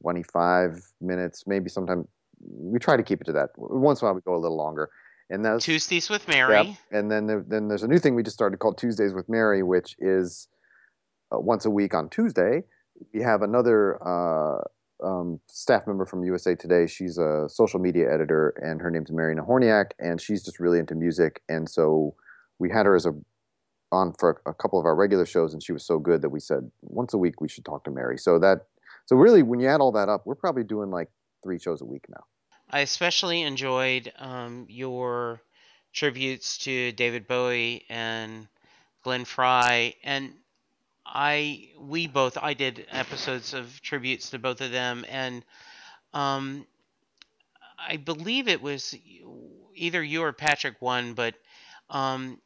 25 minutes, maybe sometime. We try to keep it to that. Once in a while, we go a little longer. And that's Tuesdays with Mary. And then there, then there's a new thing we just started called Tuesdays with Mary, which is uh, once a week on Tuesday. We have another uh, um, staff member from USA Today. She's a social media editor, and her name's Mary Nahorniak, and she's just really into music. And so we had her as a on for a couple of our regular shows, and she was so good that we said once a week we should talk to Mary. So that so really, when you add all that up, we're probably doing like three shows a week now. I especially enjoyed um, your tributes to David Bowie and Glenn Frey, and I we both I did episodes of tributes to both of them, and um, I believe it was either you or Patrick won, but um,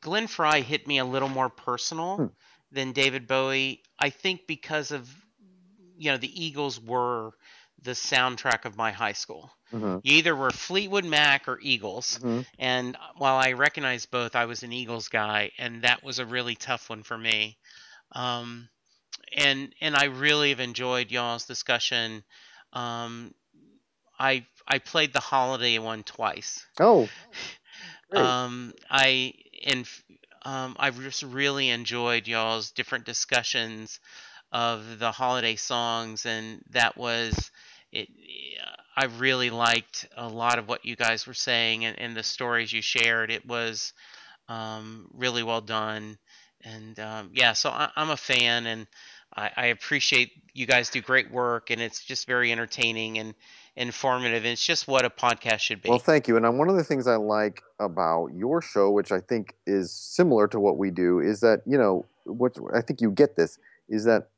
Glenn Frey hit me a little more personal Hmm. than David Bowie. I think because of you know the Eagles were the soundtrack of my high school. Mm-hmm. You either were Fleetwood Mac or Eagles. Mm-hmm. And while I recognize both, I was an Eagles guy, and that was a really tough one for me. Um, and and I really have enjoyed y'all's discussion. Um, I I played the holiday one twice. Oh. Um, I and um, I've just really enjoyed y'all's different discussions of the holiday songs, and that was it. I really liked a lot of what you guys were saying and, and the stories you shared. It was um, really well done, and um, yeah, so I, am a fan, and I, I, appreciate you guys do great work, and it's just very entertaining and informative. And it's just what a podcast should be. Well, thank you. And one of the things I like about your show, which I think is similar to what we do, is that you know what I think you get this is that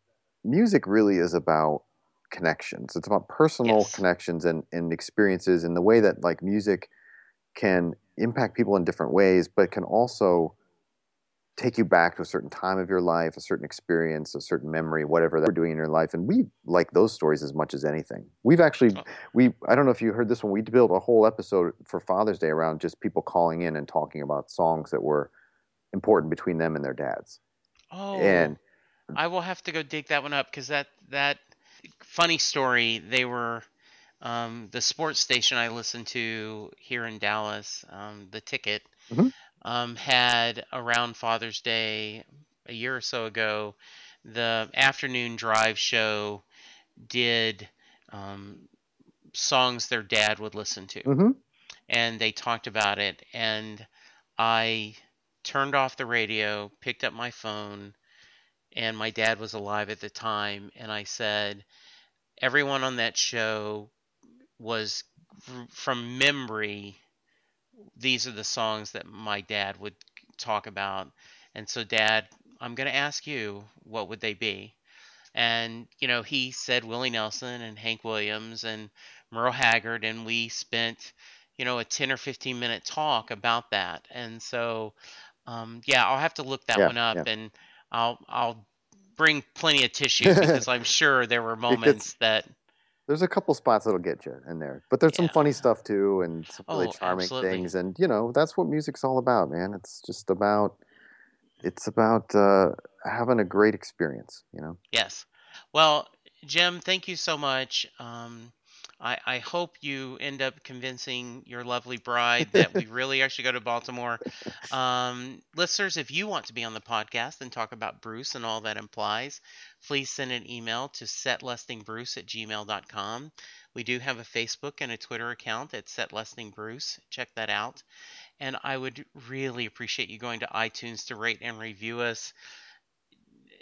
music really is about connections. It's about personal yes. connections and, and experiences and the way that like music can impact people in different ways, but can also take you back to a certain time of your life, a certain experience, a certain memory, whatever that we're doing in your life. And we like those stories as much as anything. We've actually, oh. we, I don't know if you heard this one, we built a whole episode for Father's Day around just people calling in and talking about songs that were important between them and their dads. Oh, and I will have to go dig that one up because that, that funny story, they were, um, the sports station I listened to here in Dallas, um, the ticket, mm-hmm um, had around Father's Day a year or so ago, the afternoon drive show did um, songs their dad would listen to. Mm-hmm. And they talked about it. And I turned off the radio, picked up my phone, and my dad was alive at the time. And I said, everyone on that show was from memory these are the songs that my dad would talk about. And so, Dad, I'm going to ask you, what would they be? And, you know, he said Willie Nelson and Hank Williams and Merle Haggard, and we spent, you know, a 10 or 15 minute talk about that. And so, um, yeah, I'll have to look that yeah, one up yeah. and I'll, I'll bring plenty of tissue because I'm sure there were moments that there's a couple spots that'll get you in there, but there's yeah. some funny stuff too, and some really oh, charming absolutely. things. And you know, that's what music's all about, man. It's just about it's about uh, having a great experience. You know. Yes. Well, Jim, thank you so much. Um, I, I hope you end up convincing your lovely bride that we really actually go to Baltimore. Um, listeners, if you want to be on the podcast and talk about Bruce and all that implies, please send an email to setlustingbruce at gmail.com. We do have a Facebook and a Twitter account at setlustingbruce. Check that out. And I would really appreciate you going to iTunes to rate and review us.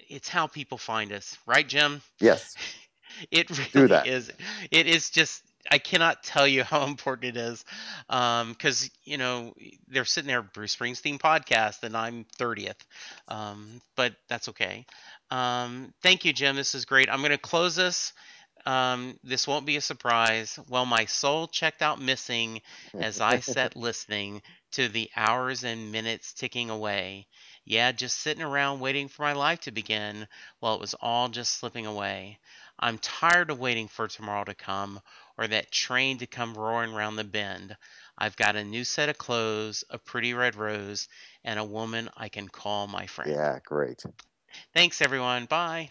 It's how people find us, right, Jim? Yes. It really is. It is just I cannot tell you how important it is, because um, you know they're sitting there Bruce Springsteen podcast, and I'm thirtieth, um, but that's okay. Um, thank you, Jim. This is great. I'm going to close this. Um, this won't be a surprise. Well, my soul checked out missing as I sat listening to the hours and minutes ticking away. Yeah, just sitting around waiting for my life to begin while it was all just slipping away. I'm tired of waiting for tomorrow to come or that train to come roaring round the bend. I've got a new set of clothes, a pretty red rose, and a woman I can call my friend. Yeah, great. Thanks, everyone. Bye.